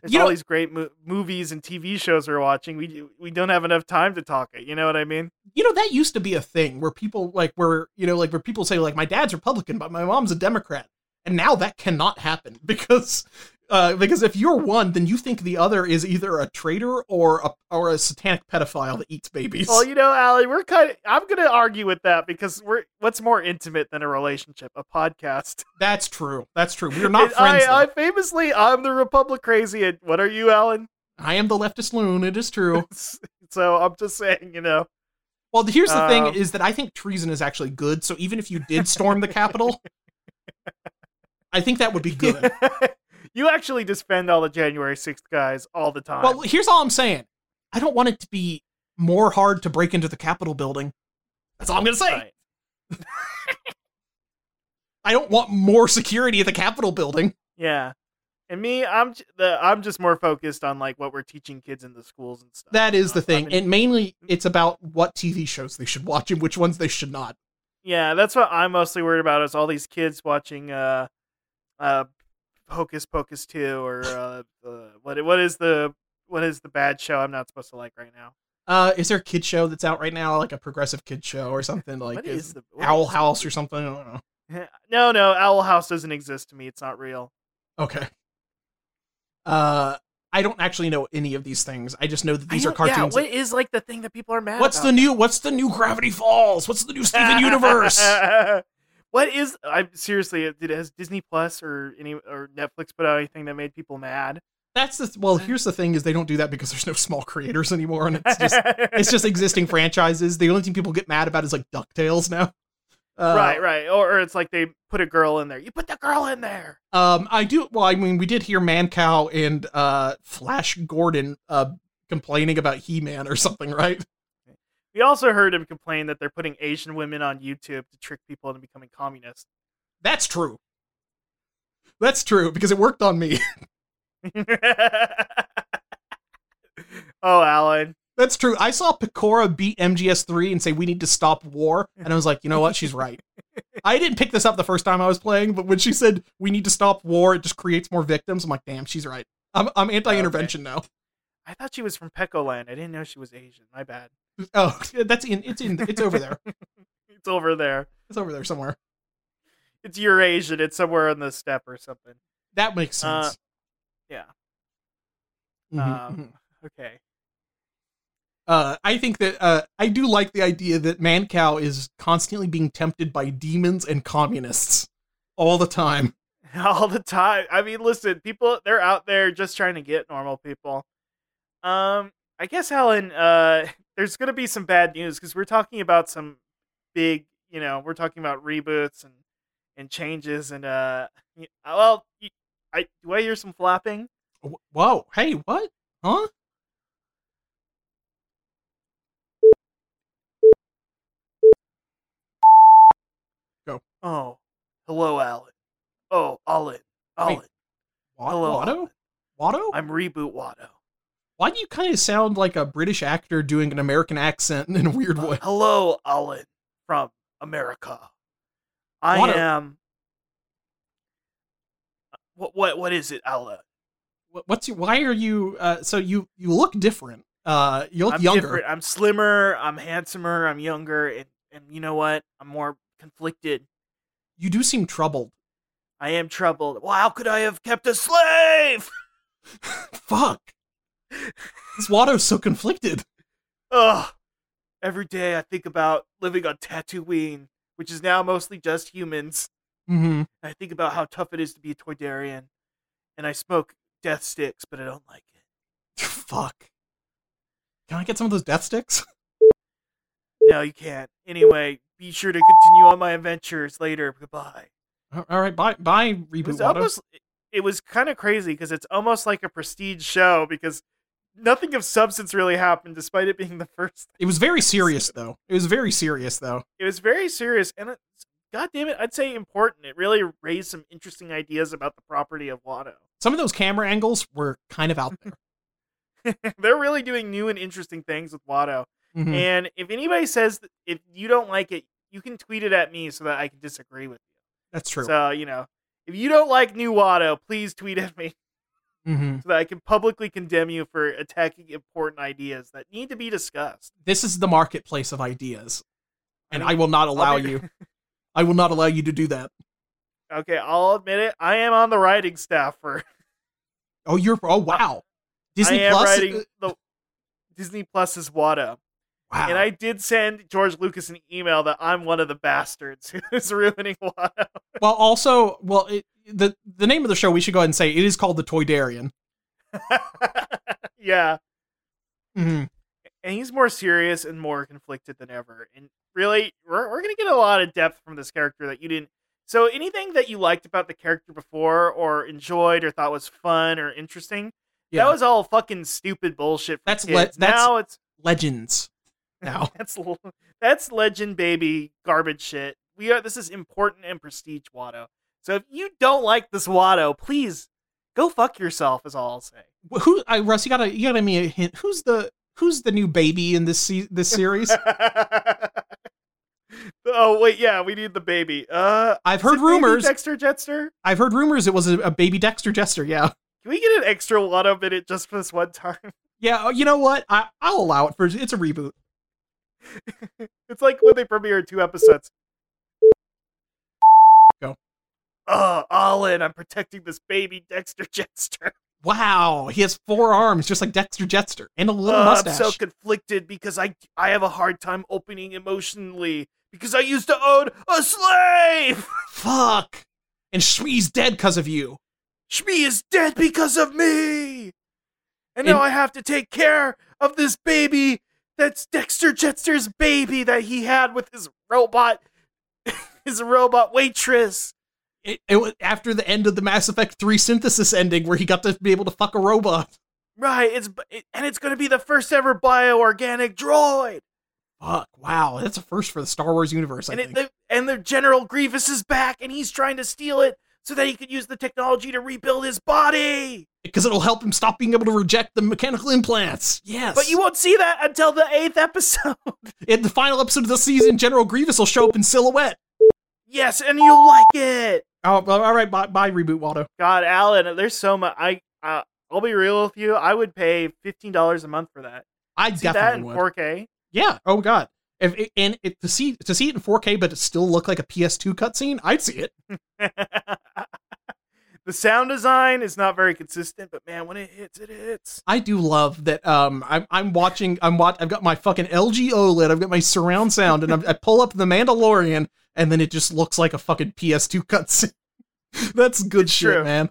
there's You all know- these great mo- movies and TV shows we're watching. We we don't have enough time to talk it. You know what I mean? you know that used to be a thing where people like where you know like where people say like my dad's republican but my mom's a democrat and now that cannot happen because uh because if you're one then you think the other is either a traitor or a or a satanic pedophile that eats babies Well, you know, Allie, we're kind of. I'm gonna argue with that because we're. What's more intimate than a relationship? A podcast. that's true that's true we're not friends I, I, famously, I'm the Republic crazy, and what are you, Alan? I am the leftist loon. It is true. so I'm just saying, you know. Well, here's the thing: Um, is that I think treason is actually good. So even if you did storm the Capitol, I think that would be good. You actually defend all the January 6th guys all the time. Well, here's all I'm saying: I don't want it to be more hard to break into the Capitol building. That's all I'm gonna say. Right. I don't want more security at the Capitol building. Yeah. And me, I'm the I'm just more focused on like what we're teaching kids in the schools and stuff. That is the know? I thing, mean, and mainly it's about what TV shows they should watch and which ones they should not. yeah, that's what I'm mostly worried about is all these kids watching uh uh Hocus Pocus 2 or uh, what what is the what is the bad show I'm not supposed to like right now? Uh, is there a kid show that's out right now, like a progressive kid show or something like what is the Owl is- House or something? I don't know. No, no, Owl House doesn't exist to me. It's not real. Okay. Uh, I don't actually know any of these things. I just know that these are cartoons. Yeah, what is like the thing that people are mad what's about? the new? What's the new Gravity Falls? What's the new Steven Universe? what is I seriously did has Disney Plus or any or Netflix put out anything that made people mad? That's the well. Here's the thing: is they don't do that because there's no small creators anymore, and it's just it's just existing franchises. The only thing people get mad about is like Ducktales now. Uh, right, right. Or, or it's like they put a girl in there. You put the girl in there. Um, I do. Well, I mean, we did hear Mancow and uh Flash Gordon uh complaining about He Man or something, right? We also heard him complain that they're putting Asian women on YouTube to trick people into becoming communists. That's true. That's true because it worked on me. oh, Alan. That's true. I saw Pekora beat MGS3 and say we need to stop war, and I was like, you know what? She's right. I didn't pick this up the first time I was playing, but when she said we need to stop war, it just creates more victims. I'm like, damn, she's right. I'm I'm anti-intervention now. I thought she was from Pekoland. I didn't know she was Asian. My bad. Oh, that's in. It's in. It's over there. It's over there. It's over there somewhere. It's Eurasian. It's somewhere on the steppe or something. That makes sense. Uh, yeah. Mhm, Um, mhm. okay. Uh, I think that uh, I do like the idea that Mancow is constantly being tempted by demons and communists all the time. all the time. I mean, listen, people they're out there just trying to get normal people. Um, I guess Helen, uh, there's gonna be some bad news because we're talking about some big, you know, we're talking about reboots and and changes and uh, y- well, I do I hear some flapping? Whoa! Hey, what? Huh? Go. Oh, hello, Alan. Oh, Alan, Alan, Wa- Hello, Watto? Watto? I'm reboot Watto. Why do you kind of sound like a British actor doing an American accent in a weird way? Hello, Alan from America. I What a- am. What what what is it, Alan? Wh- What's your, why are you? Uh, so you you look different. Uh, you look I'm younger. different. I'm slimmer. I'm handsomer. I'm younger, and and you know what? I'm more conflicted. You do seem troubled. I am troubled. Well, how could I have kept a slave? Fuck. This Watto's so conflicted. Ugh. Every day I think about living on Tatooine, which is now mostly just humans. Mm-hmm. I think about how tough it is to be a Toydarian, and I smoke death sticks, but I don't like it. Fuck. Can I get some of those death sticks? No, you can't. Anyway, be sure to continue on my adventures later. Goodbye. All right, bye, bye, It was almost. It was kind of crazy because it's almost like a prestige show because nothing of substance really happened, despite it being the first. It was very serious though. It was very serious though. It was very serious, and it's, God damn it, I'd say important. It really raised some interesting ideas about the property of Watto. Some of those camera angles were kind of out there. They're really doing new and interesting things with Watto. Mhm. And if anybody says that if you don't like it, you can tweet it at me so that I can disagree with you. That's true. So, you know, if you don't like new Watto, please tweet at me hmm so that I can publicly condemn you for attacking important ideas that need to be discussed. This is the marketplace of ideas, and I I will not allow be- you. I will not allow you to do that. Okay, I'll admit it. I am on the writing staff for Oh, you're. Oh, wow. Disney I am Plus. writing the Disney Plus's Watto. Wow. And I did send George Lucas an email that I'm one of the bastards who's ruining Watto. well, also, well, it, the the name of the show we should go ahead and say it is called the Toydarian. yeah, Mhm. and he's more serious and more conflicted than ever. And really, we're we're gonna get a lot of depth from this character that you didn't. So anything that you liked about the character before, or enjoyed, or thought was fun or interesting, Yeah, that was all fucking stupid bullshit. For That's le- that's- now it's legends. Now, that's that's legend baby garbage shit. We are this is important and prestige Watto. So if you don't like this Watto, please go fuck yourself. Is all I'll say. Wh- who? I, Russ, you gotta you gotta give me a hint. Who's the who's the new baby in this se- this series? oh wait, yeah, we need the baby. Uh, I've heard rumors. Dexter Jettster. I've heard rumors it was a, a baby Dexter Jettster. Yeah, Can we get an extra Watto minute just for this one time? yeah. uh, You know what? I I'll allow it for it's a reboot. It's like when they premiered two episodes. Go. Oh, all in. I'm protecting this baby Dexter Jettster. Wow, he has four arms just like Dexter Jettster and a little Uh, I'm so conflicted because I I have a hard time opening emotionally because I used to own a slave. Fuck. And Shmi's dead because of you. Shmi is dead because of me, and now I have to take care of this baby. That's Dexter Jettster's baby that he had with his robot, his robot waitress. It, it was after the end of the Mass Effect 3 synthesis ending where he got to be able to fuck a robot. Right, it's it, and it's going to be the first ever bioorganic droid. Fuck, wow, that's a first for the Star Wars universe, I and think. the, and the General Grievous is back, and he's trying to steal it so that he could use the technology to rebuild his body. Because it'll help him stop being able to reject the mechanical implants. Yes. But you won't see that until the eighth episode. In the final episode of the season, General Grievous will show up in silhouette. yes, and you'll like it. Oh, all right, bye, bye reboot, Waldo. God, Alan, there's so much. I uh, I'll be real with you. I would pay fifteen dollars a month for that. I See that definitely in would. 4K. Yeah. Oh god. If it, and it, to see to see it in 4K, but it still look like a PS2 cutscene, I'd see it. the sound design is not very consistent, but man, when it hits, it hits. I do love that. Um, I'm I'm watching. I'm watch. I've got my fucking LG OLED. I've got my surround sound, and I'm, I pull up the Mandalorian, and then it just looks like a fucking PS2 cutscene. That's good It's shit, true. man.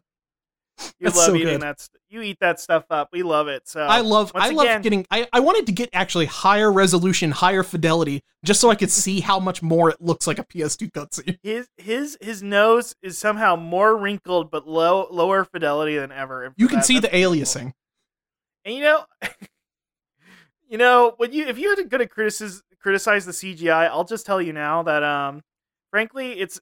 You That's love so eating good. that. St- you eat that stuff up. We love it. So I love. I love again- getting. I I wanted to get actually higher resolution, higher fidelity, just so I could see how much more it looks like a PS2 cutscene. his his his nose is somehow more wrinkled but low lower fidelity than ever. You can that, see the beautiful. aliasing. And you know, you know when you if you're going to criticize criticize the CGI, I'll just tell you now that um, frankly, it's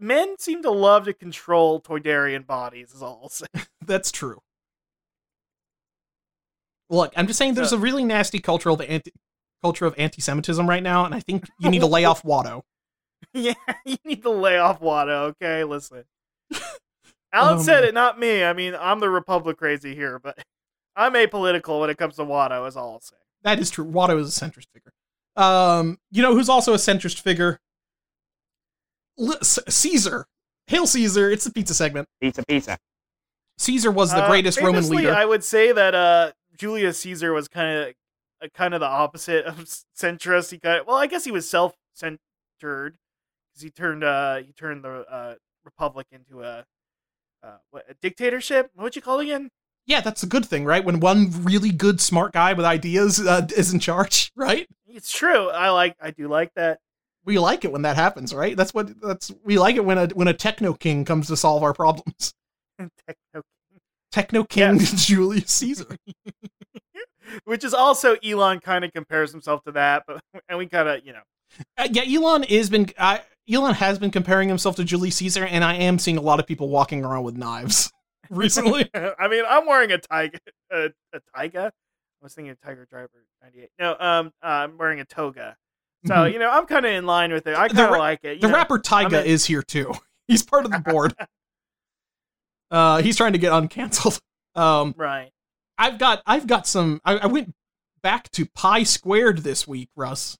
men seem to love to control Toydarian bodies. Is all I'll say. That's true. Look, I'm just saying there's So- a really nasty culture of anti culture of anti-Semitism right now, and I think you need to lay off Watto. yeah, you need to lay off Watto. Okay, listen. Alan Oh, said it, not me. I mean, I'm the Republic crazy here, but I'm apolitical when it comes to Watto. Is all I'll say. That is true. Watto is a centrist figure. Um, you know who's also a centrist figure? L- C- Caesar. Hail Caesar! It's the pizza segment. Pizza, pizza. Caesar was the Uh, greatest Roman leader. I would say that uh, Julius Caesar was kind of uh, kind of the opposite of centrist. He kind of, well, I guess he was self-centered because he turned uh he turned the uh, republic into a uh, what, a dictatorship. What would you call it again? yeah, that's a good thing, right? When one really good, smart guy with ideas uh, is in charge, right? It's true. I like. I do like that. We like it when that happens, right? That's what that's we like it when a when a techno king comes to solve our problems. Techno- king. Techno King Julius Caesar. Which is also Elon kind of compares himself to that, but and we kind of you know Uh, yeah, Elon has been uh, Elon has been comparing himself to Julius Caesar, and I am seeing a lot of people walking around with knives recently. I mean, I'm wearing a tiger, a, a taiga. I was thinking of Tiger Driver '98. No, um, uh, I'm wearing a toga. So Mhm. you know, I'm kind of in line with it. I kind of ra- like it. you the know. rapper Tyga I'm is here too. He's part of the board. uh, he's trying to get uncanceled. Um, right? I've got I've got some. I, I went back to Pi Squared this week, Russ.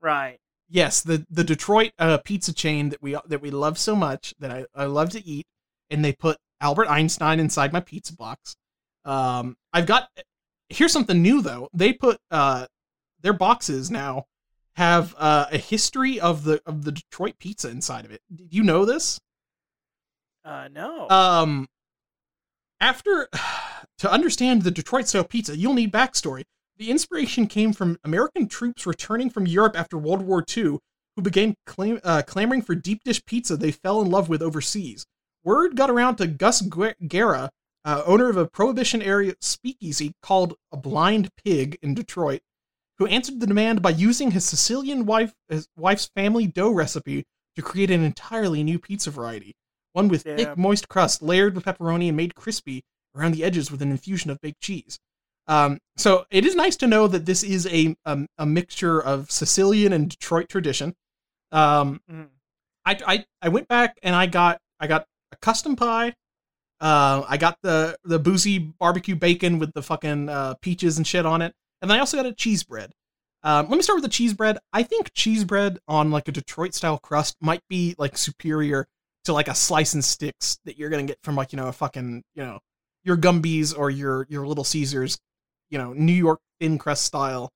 Right. Yes, the the Detroit uh, pizza chain that we that we love so much that I, I love to eat, and they put Albert Einstein inside my pizza box. Um, I've got here's something new though. They put uh their boxes now have uh, a history of the of the Detroit pizza inside of it. Did you know this? Uh, no. Um, after to understand the Detroit style pizza, you'll need backstory. The inspiration came from American troops returning from Europe after World War II, who began claim, uh, clamoring for deep dish pizza they fell in love with overseas. Word got around to Gus Guerra, uh, owner of a prohibition area speakeasy called a Blind Pig in Detroit, who answered the demand by using his Sicilian wife, his wife's family dough recipe to create an entirely new pizza variety. One with thick, moist crust layered with pepperoni and made crispy around the edges with an infusion of baked cheese. Um, so it is nice to know that this is a a, a mixture of Sicilian and Detroit tradition. Um, Mhm. I, I I went back and I got I got a custom pie. Uh, I got the the boozy barbecue bacon with the fucking uh, peaches and shit on it, and then I also got a cheese bread. Um, let me start with the cheese bread. I think cheese bread on like a Detroit style crust might be like superior to like a slice and sticks that you're gonna get from like you know a fucking you know your Gumby's or your your Little Caesars, you know New York thin crust style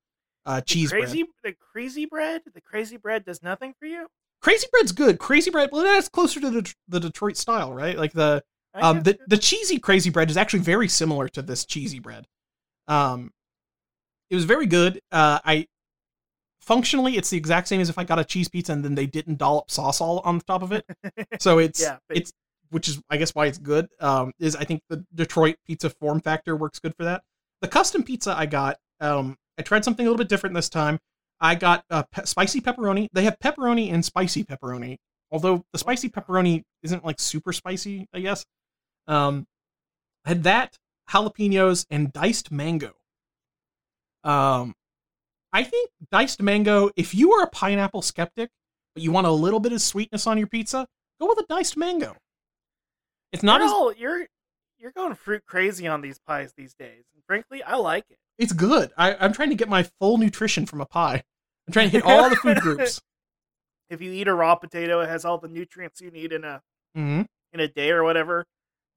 uh, The cheese bread. crazy, the crazy bread. The crazy bread does nothing for you. Crazy bread's good. Crazy bread, well, that's closer to the, the Detroit style, right? Like the um the, the cheesy crazy bread is actually very similar to this cheesy bread. Um, it was very good. Uh, I functionally it's the exact same as if I got a cheese pizza and then they didn't dollop sauce all on the top of it. So it's Yeah, it's which is I guess why it's good. Um, is I think the Detroit pizza form factor works good for that. The custom pizza I got, um, I tried something a little bit different this time. I got uh, pe- spicy pepperoni. They have pepperoni and spicy pepperoni, although the spicy pepperoni isn't like super spicy. I guess. Um, I had that jalapenos and diced mango. Um, I think diced mango. If you are a pineapple skeptic, but you want a little bit of sweetness on your pizza, go with a diced mango. It's not you're, as you're you're going fruit crazy on these pies these days. And frankly, I like it. it's good. I, I'm trying to get my full nutrition from a pie. I'm trying to hit all the food groups. If you eat a raw potato, it has all the nutrients you need in a hmm in a day or whatever.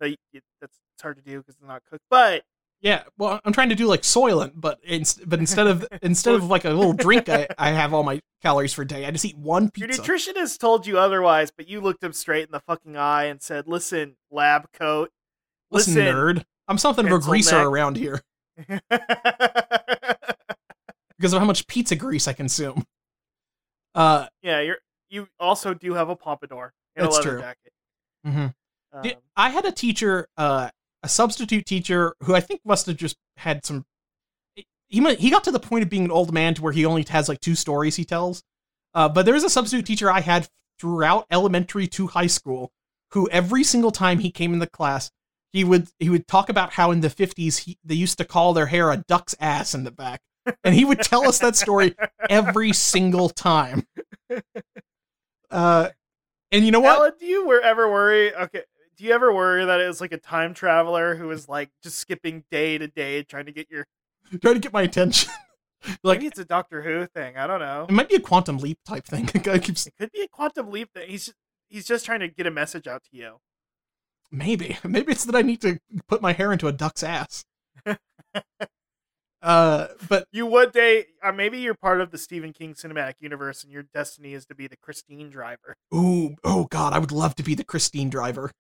That's it's hard to do because it's not cooked. But Yeah, well, I'm trying to do like Soylent, but but instead of instead of like a little drink, I, I have all my calories for a day. I just eat one pizza. your nutritionist told you otherwise. But you looked him straight in the fucking eye and said, "Listen, lab coat. Listen, listen." nerd, I'm something of a greaser neck. around here because of how much pizza grease I consume. Uh, yeah, you're you also do have a pompadour and That's a leather true. jacket. mhm. Um, I had a teacher, uh, a substitute teacher, who I think must have just had some. He he got to the point of being an old man to where he only has like two stories he tells. Uh, but there was a substitute teacher I had throughout elementary to high school, who every single time he came in the class, he would he would talk about how in the fifties he they used to call their hair a duck's ass in the back, and he would tell us that story every single time. Uh, and you know what? Alan, do you ever worry? Okay, do you ever worry that it's like a time traveler who is like just skipping day to day trying to get your? Trying to get my attention. like Maybe it's a Doctor Who thing. I don't know. It might be a quantum leap type thing. The guy keeps It could be a quantum leap thing. He's just, he's just trying to get a message out to you. maybe maybe it's that I need to put my hair into a duck's ass. uh, but You would day, uh, maybe you're part of the Stephen King cinematic universe, and your destiny is to be the Christine driver ooh, oh god, I would love to be the Christine driver.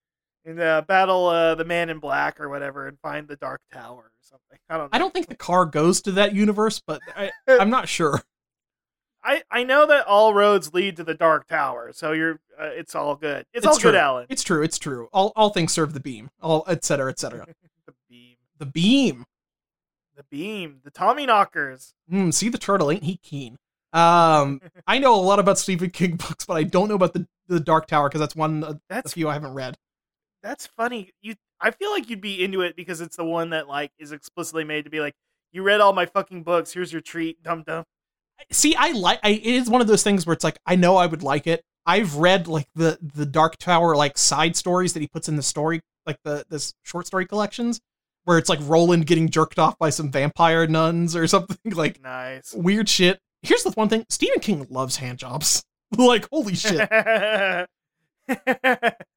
And uh, battle uh, the Man in Black or whatever, and find the Dark Tower or something. I don't. know. I don't think the car goes to that universe, but I, I'm not sure. I I know that all roads lead to the Dark Tower, so you're. Uh, it's all good. It's, It's all good, true. Alan. It's true. It's true. All all things serve the beam. All et cetera, et cetera. the beam, The beam. the beam, the Tommyknockers. Hmm, see the turtle ain't he keen? Um, I know a lot about Stephen King books, but I don't know about the the Dark Tower because that's one of the That's few I haven't read. That's funny. You, I feel like you'd be into it because it's the one that like is explicitly made to be like, you read all my fucking books. Here's your treat, dum dum. see i like I, it is one of those things where it's like i know i would like it i've read like the the dark tower like side stories that he puts in the story like the this short story collections where it's like roland getting jerked off by some vampire nuns or something like Nice. weird shit here's the one thing stephen king loves hand jobs like holy shit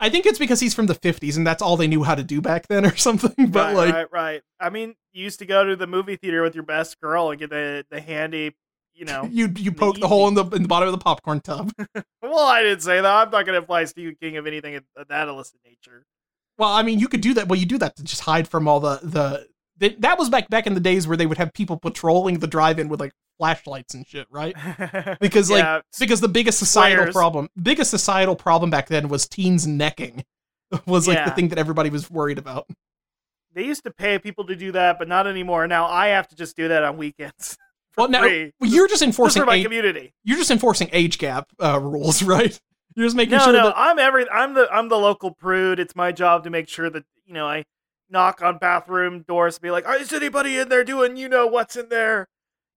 i think it's because he's from the 50s and that's all they knew how to do back then or something but right, like right, right. I mean, you used to go to the movie theater with your best girl and get the the handy, you know. you you poke the hole in the in the bottom of the popcorn tub well, I didn't say that. I'm not going to imply Stephen King of anything of that illicit nature. Well, I mean, you could do that. Well, you do that to just hide from all the the. the that was back back in the days where they would have people patrolling the drive-in with like flashlights and shit, right? Because like Yeah, because the biggest societal problem, biggest societal problem back then was teens necking. Was like the thing that everybody was worried about. they used to pay people to do that, but not anymore. Now I have to just do that on weekends. Well, now free. you're just Just enforcing for my age, community. you're just enforcing age gap uh, rules, right? You're just making No, sure no, that I'm every I'm the I'm the local prude. It's my job to make sure that you know I knock on bathroom doors and be like, is anybody in there doing you know what's in there?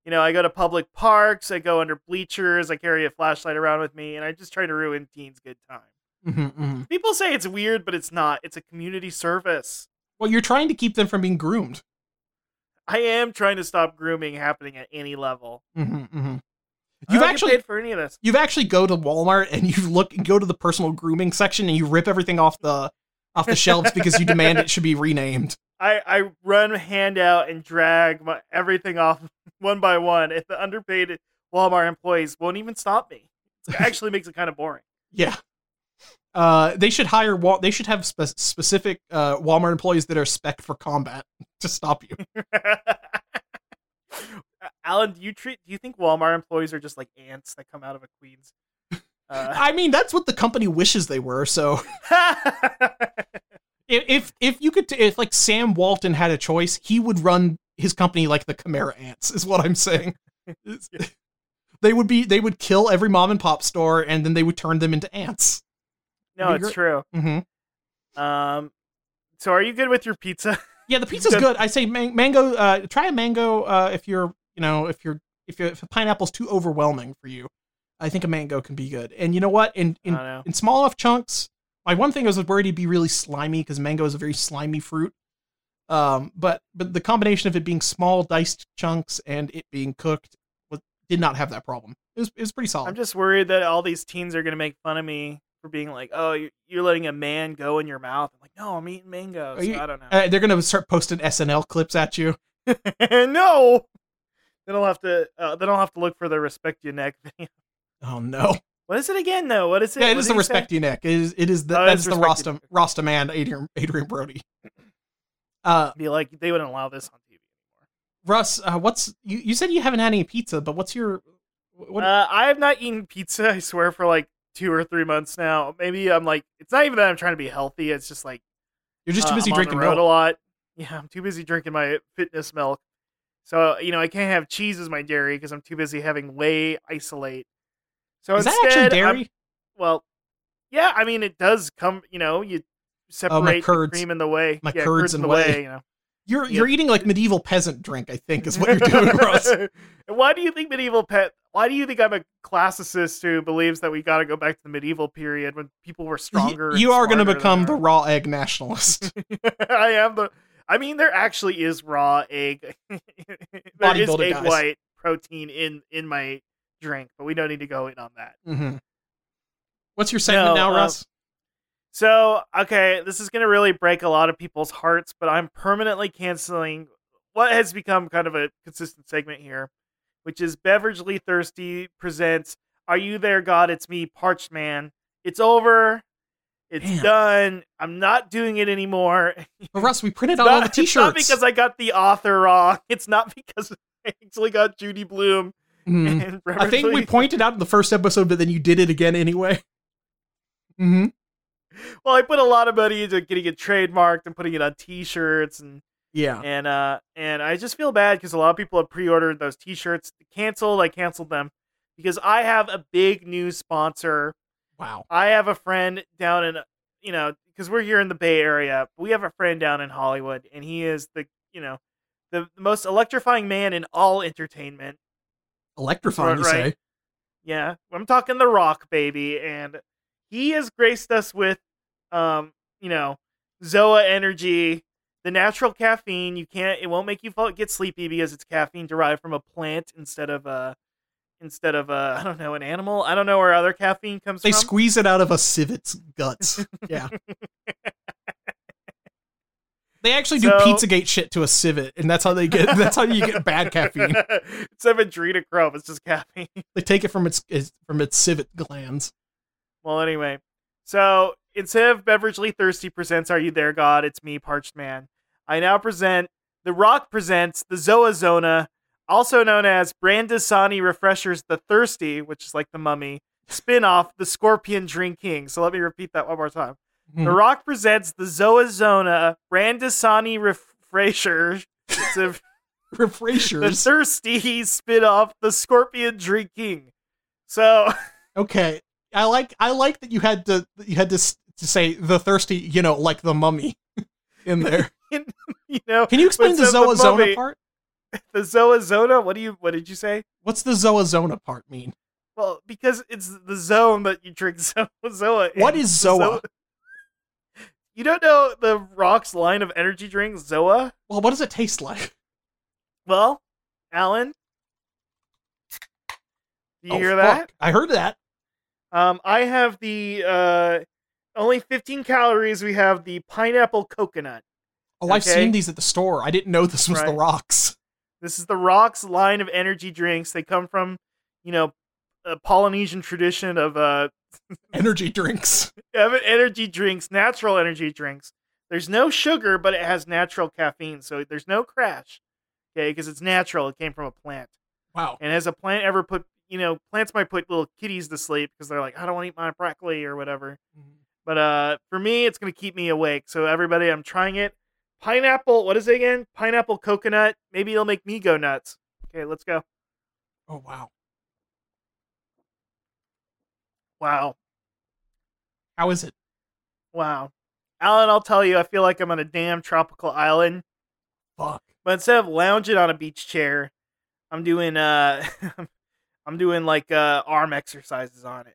You know, I go to public parks, I go under bleachers, I carry a flashlight around with me, and I just try to ruin teens' good time. Mhm, mhm. People say it's weird, but it's not. It's a community service. well, you're trying to keep them from being groomed. I am trying to stop grooming happening at any level. hmm hmm You've actually paid for any of this. you've actually go to Walmart and you look go to the personal grooming section and you rip everything off the off the shelves because you demand it should be renamed. I, I run hand out and drag my, everything off one by one. If the underpaid Walmart employees won't even stop me, it actually makes it kind of boring. Yeah. Uh, they should hire Wal- they should have spe- specific uh, Walmart employees that are spec for combat to stop you. Alan, do you treat? Do you think Walmart employees are just like ants that come out of a queen's? Uh, I mean, that's what the company wishes they were. So if if, if you could, t- if like Sam Walton had a choice, he would run his company like the Chimera Ants. Is what I'm saying. They would be they would kill every mom and pop store and then they would turn them into ants. no, it's great. true. Mm-hmm. Um, so are you good with your pizza? Yeah, the pizza's Good. good. I say man- mango. Uh, try a mango uh, if you're, you know, if you're, if, you're, if a pineapple's too overwhelming for you. I think a mango can be good. And you know what? In in, in small enough chunks. My one thing I was worried it'd be really slimy because mango is a very slimy fruit. Um, but but the combination of it being small diced chunks and it being cooked was, did not have that problem. It was it was pretty solid. I'm just worried that all these teens are gonna make fun of me for being like, "Oh, you're, letting a man go in your mouth." I'm like, "No, I'm eating mangoes." You- I don't know. uh, they're gonna start posting SNL clips at you. no, then I'll have to. Uh, then I'll have to look for the respect your neck video. Oh no! What is it again, though? What is it? Yeah, it What is the respect you neck. It is it is the Oh, that it's the Rasta. Rasta man Adrian Adrien Brody. Uh, Be like, they wouldn't allow this on TV anymore. Russ, uh, what's you? You said you haven't had any pizza, but what's your what? Uh, I have not eaten pizza. I swear for like two or three months now. Maybe I'm like, it's not even that I'm trying to be healthy. It's just like you're just too uh, busy I'm drinking milk. a lot. Yeah, I'm too busy drinking my fitness milk. So you know, I can't have cheese as my dairy because I'm too busy having whey isolate. So Is that instead, actually I'm- dairy? well, yeah, I mean it does come. You know, you oh, separate the curds. cream in the way. My yeah, curds in the way. You know, You're you're eating like medieval peasant drink. I think is what you're doing. And why do you think medieval pet? Why do you think I'm a classicist who believes that we got to go back to the medieval period when people were stronger? You, you are going to become the raw egg nationalist. I am the. I mean, there actually is raw egg. there is egg guys. white protein in in my drink, but we don't need to go in on that. hmm What's your segment No, now, uh, Russ? So, okay, this is going to really break a lot of people's hearts, but I'm permanently canceling what has become kind of a consistent segment here, which is Beveragely Thirsty presents Are You There, God? It's Me, Parched Man. It's over. It's Damn. done. I'm not doing it anymore. But Russ, we printed It's out all not, the it's not T-shirts. because I got the author wrong. It's not because I actually got Judy Blume. Mhm. I think we pointed out in the first episode, but then you did it again anyway. hmm Well, I put a lot of money into getting it trademarked and putting it on T-shirts and Yeah. and uh and I just feel bad because a lot of people have pre-ordered those T-shirts. Canceled. I canceled them because I have a big new sponsor. Wow. I have a friend down in you know because we're here in the Bay Area. We have a friend down in Hollywood, and he is the you know the, the most electrifying man in all entertainment. Electrifying, Right, say? right. Yeah, I'm talking The Rock, baby, and he has graced us with, um, you know, Zoa Energy, the natural caffeine. You can't, it won't make you fall, get sleepy because it's caffeine derived from a plant instead of a, instead of a, I don't know, an animal. I don't know where other caffeine comes They from. They squeeze it out of a civet's guts. Yeah. They actually do So- Pizzagate shit to a civet, and that's how they get. That's how you get bad caffeine. it's of adrenochrome. It's just caffeine. They take it from its, its from its civet glands. Well, anyway, so instead of Beverly Thirsty presents Are You There, God? It's me, Parched Man. I now present The Rock presents the Zoazona, also known as Brandisani Refreshers the Thirsty, which is like the mummy, spin off The Scorpion Drink King. So let me repeat that one more time. The Mhm. Rock presents the Zoazona Brandisani Refresher. It's a the thirsty spit off the Scorpion drinking. So Okay, I like I like that you had to you had to, to say the thirsty, you know, like the mummy in there. you know Can you explain the But so the mummy- part? the Zoazona. What do you what did you say? What's the Zoazona part mean? Well, because it's the zone that you drink Zo- Zoa. in. What is The Zoa? You don't know the Rock's line of energy drinks, Zoa? Well, what does it taste like? Well, Alan, do you Oh, hear fuck. that? I heard that. Um, I have the uh, only 15 calories. We have the pineapple coconut. Oh, I've seen these at the store. I didn't know this was the rocks. This is the Rock's line of energy drinks. They come from, you know, a Polynesian tradition of uh, Energy drinks. Energy drinks, natural energy drinks. There's no sugar, but it has natural caffeine, so there's no crash. Okay, because it's natural. It came from a plant. Wow. And has a plant ever put, you know, plants might put little kitties to sleep because they're like, I don't want to eat my broccoli or whatever. But uh, for me, it's gonna keep me awake. So everybody, I'm trying it. Pineapple. What is it again? Pineapple coconut. Maybe it'll make me go nuts. Okay, let's go. Oh wow. Wow, How is it? wow. Alan, I'll tell you, I feel like I'm on a damn tropical island. Fuck. But instead of lounging on a beach chair, I'm doing uh I'm doing like uh arm exercises on it.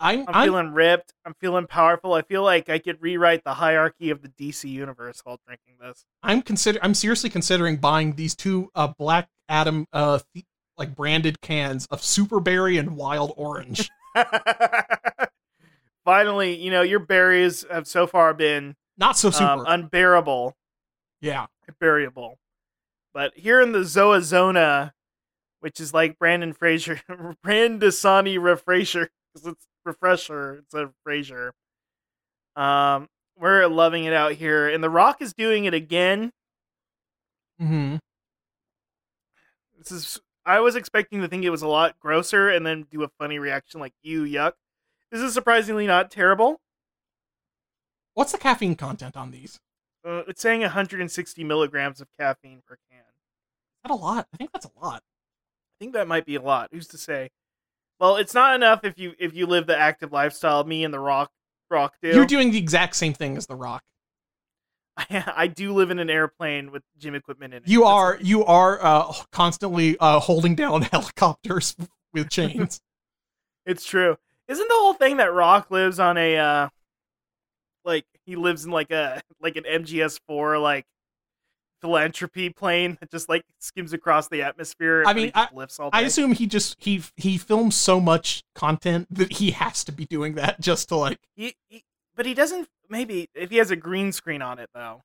I'm I'm, I'm, feeling ripped. I'm feeling powerful. I feel like I could rewrite the hierarchy of the DC universe while drinking this. I'm consider I'm seriously considering buying these two uh Black Adam uh th- like branded cans of Super Berry and Wild Orange. Finally, you know, your berries have so far been Not so super. um, unbearable, yeah. bearable. But here in the Zoa Zona, which is like Brandon Fraser, Brandisani Refresher, because it's refresher, it's a Fraser. Um, we're loving it out here, and The Rock is doing it again. Mm-hmm. This is I was expecting to think it was a lot grosser and then do a funny reaction like "ew, yuck." This is surprisingly not terrible. What's the caffeine content on these? Uh, it's saying 160 milligrams of caffeine per can. Not a lot? I think that's a lot. I think that might be a lot. Who's to say? Well, it's not enough if you if you live the active lifestyle me and the Rock Rock do. You're doing the exact same thing as The Rock. I, I do live in an airplane with gym equipment in it. You are you are uh constantly uh holding down helicopters with chains. It's true. Isn't the whole thing that Rock lives on a uh like he lives in like a like an MGS4 like philanthropy plane that just like skims across the atmosphere I and mean, just lifts all I assume he just he he films so much content that he has to be doing that just to like He, he, but he doesn't maybe if he has a green screen on it though.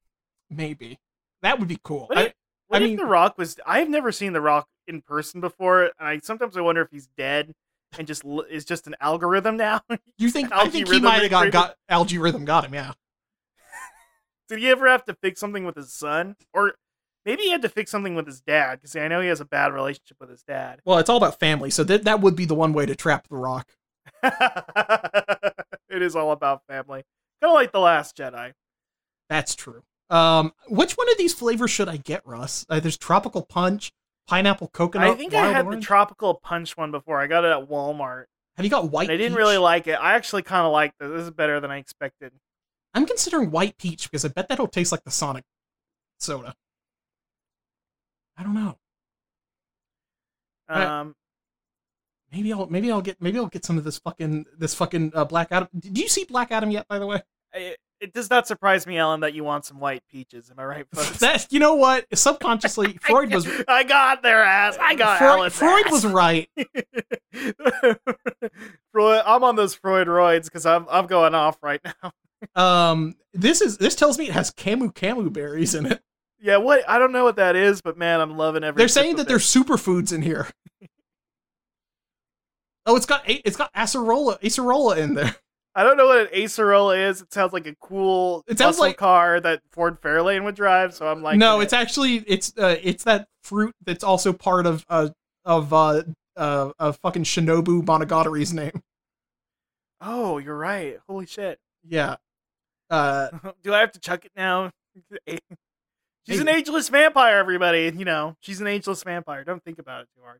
maybe that would be cool. What I- if, what I mean- The Rock was I've never seen The Rock in person before. and I sometimes I wonder if he's dead and just is just an algorithm now. you think I think he might have got, got algae rhythm got him, yeah. Did he ever have to fix something with his son? Or maybe he had to fix something with his dad because I know he has a bad relationship with his dad. Well, it's all about family, so that that would be the one way to trap the rock. it is all about family. Kind of like The Last Jedi. That's true. Um, which one of these flavors should I get, Russ? Uh, there's tropical punch, pineapple coconut. I think I had orange. the tropical punch one before. I got it at Walmart. Have you got white? And I didn't peach? really like it. I actually kind of liked it. This is better than I expected. I'm considering white peach because I bet that'll taste like the Sonic soda. I don't know. Um, Maybe I'll maybe I'll get maybe I'll get some of this fucking this fucking uh, Black Adam. Did you see Black Adam yet? By the way, it, it does not surprise me, Ellen, that you want some white peaches. Am I right, folks? that you know what? Subconsciously, Freud was I got their ass. I got Freud, Freud ass. was right. Freud, I'm on those Freud roids because I'm I'm going off right now. Um, this is this tells me it has camu camu berries in it. Yeah, what I don't know what that is, but man, I'm loving every. They're saying that it. there's superfoods in here. Oh, it's got it's got acerola acerola in there. I don't know what an Acerola is. It sounds like a cool It sounds muscle like- car that Ford Fairlane would drive. So I'm like, no, it's actually it's uh it's that fruit that's also part of uh of uh uh, uh fucking Shinobu Monogatari's name. oh, you're right. Holy shit. Yeah. Uh Do I have to chuck it now? She's an ageless vampire, everybody. You know, she's an ageless vampire. Don't think about it too hard.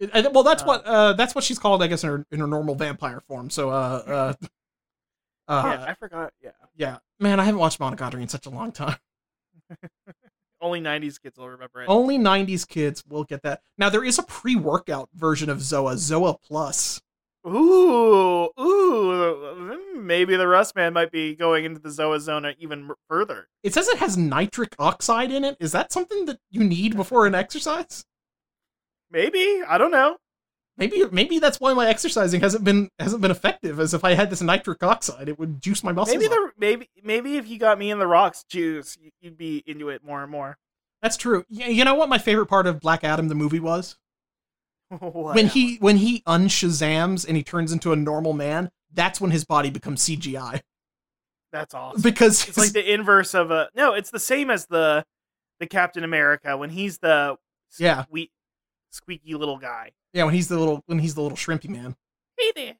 It- well that's Uh, what uh that's what she's called I guess in her in her normal vampire form. So uh uh uh yeah, I forgot. Yeah, yeah. Man, I haven't watched Monogatari in such a long time. only '90s kids will remember it. Only 90s kids will get that. Now there is a pre-workout version of Zoa, Zoa Plus. Ooh, ooh. Maybe the Rust Man might be going into the Zoa zone even further. It says it has nitric oxide in it. Is that something that you need before an exercise? Maybe I don't know. Maybe maybe that's why my exercising hasn't been hasn't been effective. As if I had this nitric oxide, it would juice my muscles. Maybe the maybe maybe if you got me in the rocks juice, you- you'd be into it more and more. That's true. You know what my favorite part of Black Adam the movie was? What when he when he unshazams and he turns into a normal man. That's when his body becomes CGI that's awesome. because It's like the inverse of a no. It's the same as the the Captain America when he's the Yeah. squeak, squeaky little guy. yeah when he's the little when he's the little shrimpy man. Hey there,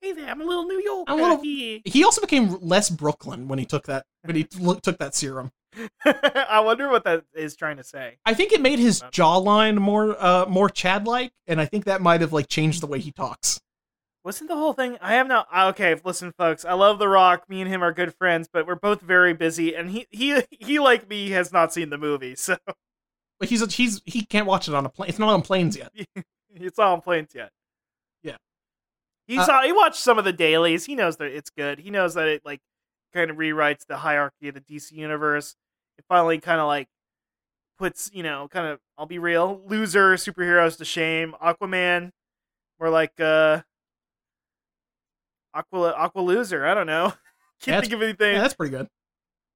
hey there. I'm a little New York. I'm a little- He also became less Brooklyn when he took that when he took that serum. I wonder what that is trying to say. I think it made his jawline more uh more Chad like, and I think that might have like changed the way he talks. Wasn't the whole thing? I have no. Okay, listen, folks. I love The Rock. Me and him are good friends, but we're both very busy, and he he he like me has not seen the movie, so But he's a, he's he can't watch it on a plane. It's not on planes yet. it's all on planes yet. Yeah. He Uh, saw. He watched some of the dailies. He knows that it's good. He knows that it like kind of rewrites the hierarchy of the DC universe. It finally kind of like puts you know kind of. I'll be real. Loser superheroes to shame. Aquaman, more like uh. Aqua Aqua loser. I don't know. Can't That's- think of anything. Yeah, that's pretty good.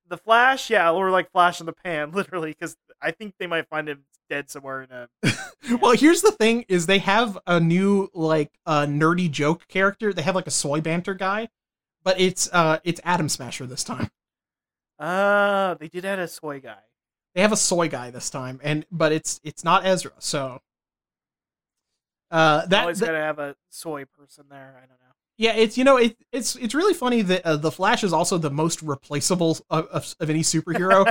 the Flash, yeah, or like Flash in the Pan, literally, because I think they might find him dead somewhere in a. Well, here's the thing: is they have a new like uh, nerdy joke character. They have like a soy banter guy, but it's uh it's Atom Smasher this time. Uh, they did add a soy guy. They have a soy guy this time, and but it's it's not Ezra. So uh, that, Always that- gotta have a soy person there. I don't know. Yeah, it's you know it, it's it's really funny that uh, the Flash is also the most replaceable of, of, of any superhero.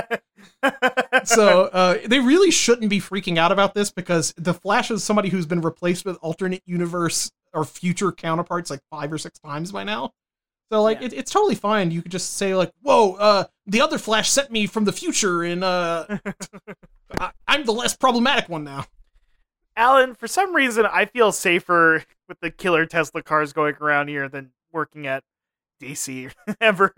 so uh, they really shouldn't be freaking out about this because the Flash is somebody who's been replaced with alternate universe or future counterparts like five or six times by now. So like Yeah. it, it's totally fine. You could just say like, "Whoa, uh, the other Flash sent me from the future, and uh, I, I'm the less problematic one now." Alan, for some reason, I feel safer with the killer Tesla cars going around here than working at DC ever.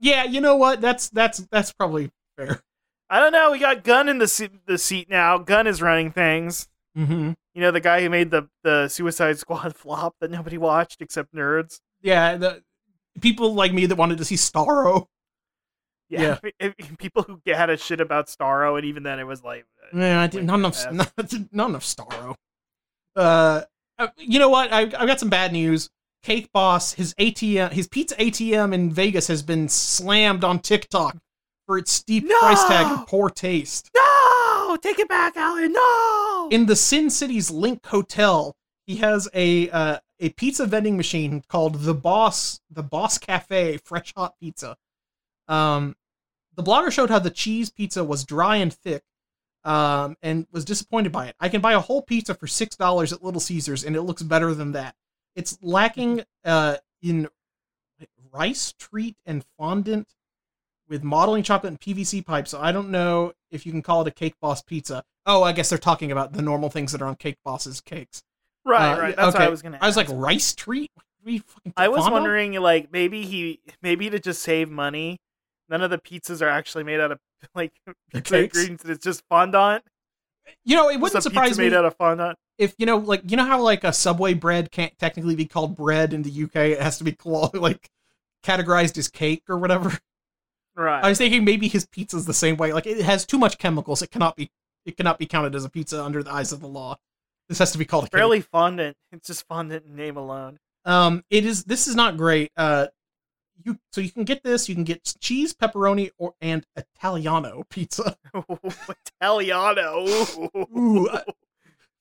Yeah, you know what? That's that's that's probably fair. I don't know. We got Gunn in the se- the seat now. Gunn is running things. Mm-hmm. You know, the guy who made the the Suicide Squad flop that nobody watched except nerds. Yeah, the people like me that wanted to see Starro. Yeah, people who had a shit about Starro, and even then, it was like, uh, Yeah, I did Wink not enough, not, not enough Starro. Uh, uh, you know what? I, I've got some bad news. Cake Boss, his ATM, his pizza ATM in Vegas has been slammed on TikTok for its steep price tag and poor taste. no, take it back, Alan. No. In the Sin City's LINQ Hotel, he has a uh, a pizza vending machine called the Boss, the Boss Cafe Fresh Hot Pizza. Um, the blogger showed how the cheese pizza was dry and thick, um, and was disappointed by it. I can buy a whole pizza for six dollars at Little Caesars, and it looks better than that. It's lacking uh, in rice treat and fondant with modeling chocolate and PVC pipe. So I don't know if you can call it a Cake Boss pizza. Oh, I guess they're talking about the normal things that are on Cake Boss's cakes. right, uh, right. That's what okay. I was gonna. I was like rice treat. What fucking I was wondering, like, maybe he, maybe to just save money, none of the pizzas are actually made out of like pizza ingredients. It's just fondant. You know, it wouldn't surprise me made out of fondant. if you know, like you know how like a Subway bread can't technically be called bread in the UK. It has to be called like categorized as cake or whatever. Right. I was thinking maybe his pizza's the same way. Like it has too much chemicals. It cannot be. It cannot be counted as a pizza under the eyes of the law. This has to be called a. Barely fondant. It's just fondant name alone. Um, it is. This is not great. Uh, you so you can get this. You can get cheese, pepperoni, or and Italiano pizza. Italiano. Ooh, uh,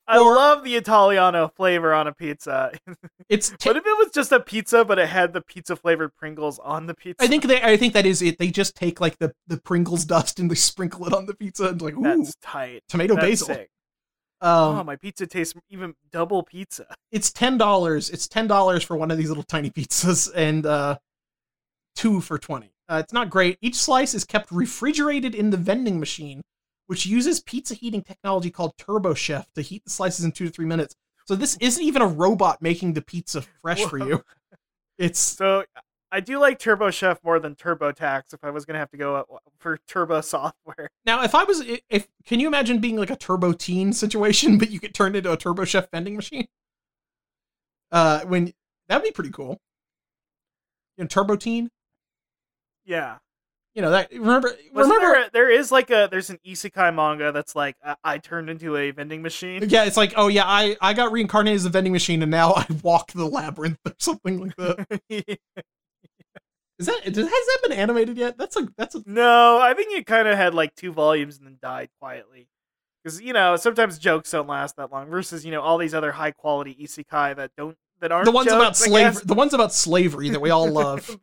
I or- love the Italiano flavor on a pizza. it's. T- what if it was just a pizza, but it had the pizza flavored Pringles on the pizza? I think they. I think that is it. They just take like the the Pringles dust and they sprinkle it on the pizza and like ooh that's tight. tomato That's basil. sick. Um, oh, my pizza tastes even double pizza. it's ten dollars. It's ten dollars for one of these little tiny pizzas, and uh, two for twenty. Uh, it's not great. Each slice is kept refrigerated in the vending machine, which uses pizza heating technology called Turbo Chef to heat the slices in two to three minutes. So this isn't even a robot making the pizza fresh for you. It's So I do like Turbo Chef more than TurboTax if I was gonna have to go uh, for Turbo software. now if I was if can you imagine being like a Turbo Teen situation, but you get turned into a Turbo Chef vending machine? Uh, when that'd be pretty cool. You know, Turbo Teen. Yeah. You know that. Remember, Wasn't remember. there, there is like a there's an isekai manga that's like I, I turned into a vending machine. Yeah, it's like, oh yeah, I I got reincarnated as a vending machine, and now I walk the labyrinth or something like that. Is that has that been animated yet? That's a that's a no, I think it kind of had like two volumes and then died quietly. Because you know sometimes jokes don't last that long. Versus you know all these other high quality isekai that don't that aren't the ones about jokes, I slavery. The ones about slavery that we all love.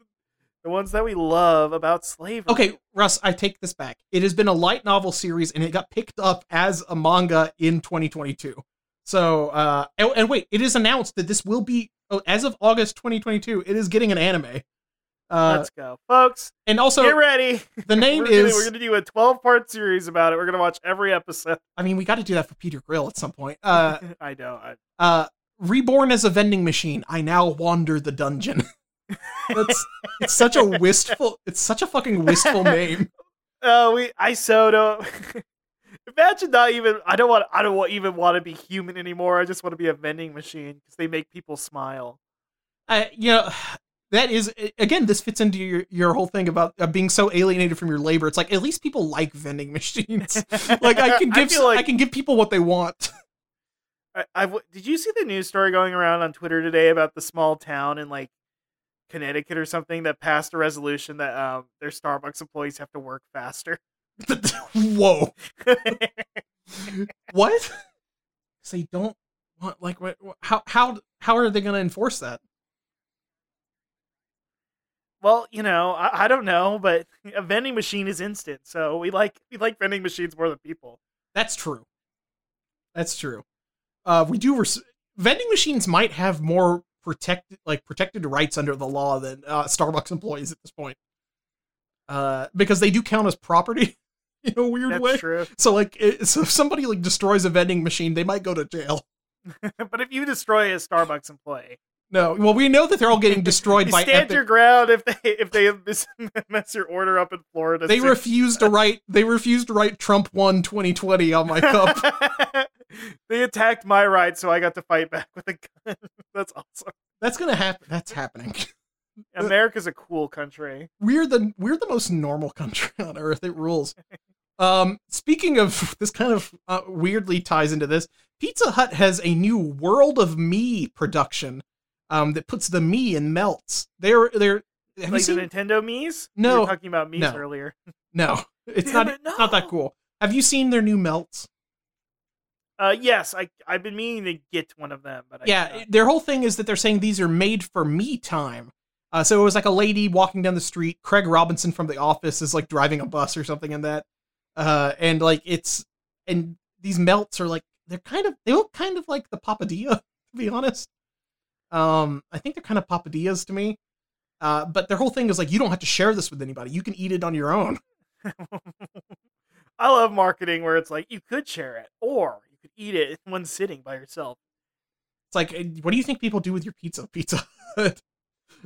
The ones that we love about slavery. Okay, Russ, I take this back. It has been a light novel series, and it got picked up as a manga in 2022. So, uh, and, and wait, it is announced that this will be oh, as of August 2022. It is getting an anime. Uh, let's go, folks. and also get ready. the name we're gonna, is. we're gonna do a 12 part series about it. We're gonna watch every episode. I mean, we got to do that for Peter Grill at some point. Uh, I know. I, uh reborn as a vending machine i now wander the dungeon that's it's such a wistful it's such a fucking wistful name Oh, we. I so don't. Imagine not even. I don't want. I don't want, even want to be human anymore. I just want to be a vending machine because they make people smile. I, you know that is again this fits into your, your whole thing about uh, being so alienated from your labor it's like at least people like vending machines like i can give feel like i can give people what they want I, I did you see the news story going around on Twitter today about the small town in like Connecticut or something that passed a resolution that um their Starbucks employees have to work faster. whoa what so they don't want like what, what- how how how are they going to enforce that well, you know, I, I don't know, but a vending machine is instant, so we like we like vending machines more than people. That's true. That's true. Uh, we do. Res- vending machines might have more protected, like protected rights under the law than uh, Starbucks employees at this point, uh, because they do count as property in a weird That's way. true. So, like, it, so if somebody like destroys a vending machine, they might go to jail. but if you destroy a Starbucks employee, No, well, we know that they're all getting destroyed you by stand Epic. your ground if they if they mess, mess your order up in Florida. They refuse to write. They refuse to write Trump won 2020 on my cup. they attacked my ride, so I got to fight back with a gun. That's awesome. That's gonna happen. That's happening. America's a cool country. we're the we're the most normal country on earth. It rules. Um, speaking of this, kind of uh, weirdly ties into this. Pizza Hut has a new World of Me production. Um, that puts the me in melts. They're they're. Have you seen? the Nintendo Mii's? We No. were talking about Mii's No. earlier. no, it's Damn not. it, It's not that cool. Have you seen their new melts? Uh, yes, I I've been meaning to get one of them, but I yeah, cannot. their whole thing is that they're saying these are made for me time. Uh, so it was like a lady walking down the street. Craig Robinson from The Office is like driving a bus or something in that. Uh, and like it's and these melts are like they're kind of they look kind of like the papadilla to be honest. Um, I think they're kind of papadillas to me. Uh, but their whole thing is like you don't have to share this with anybody. You can eat it on your own. I love marketing where it's like you could share it or you could eat it in one sitting by yourself. It's like, eh, what do you think people do with your pizza? Pizza. Hut?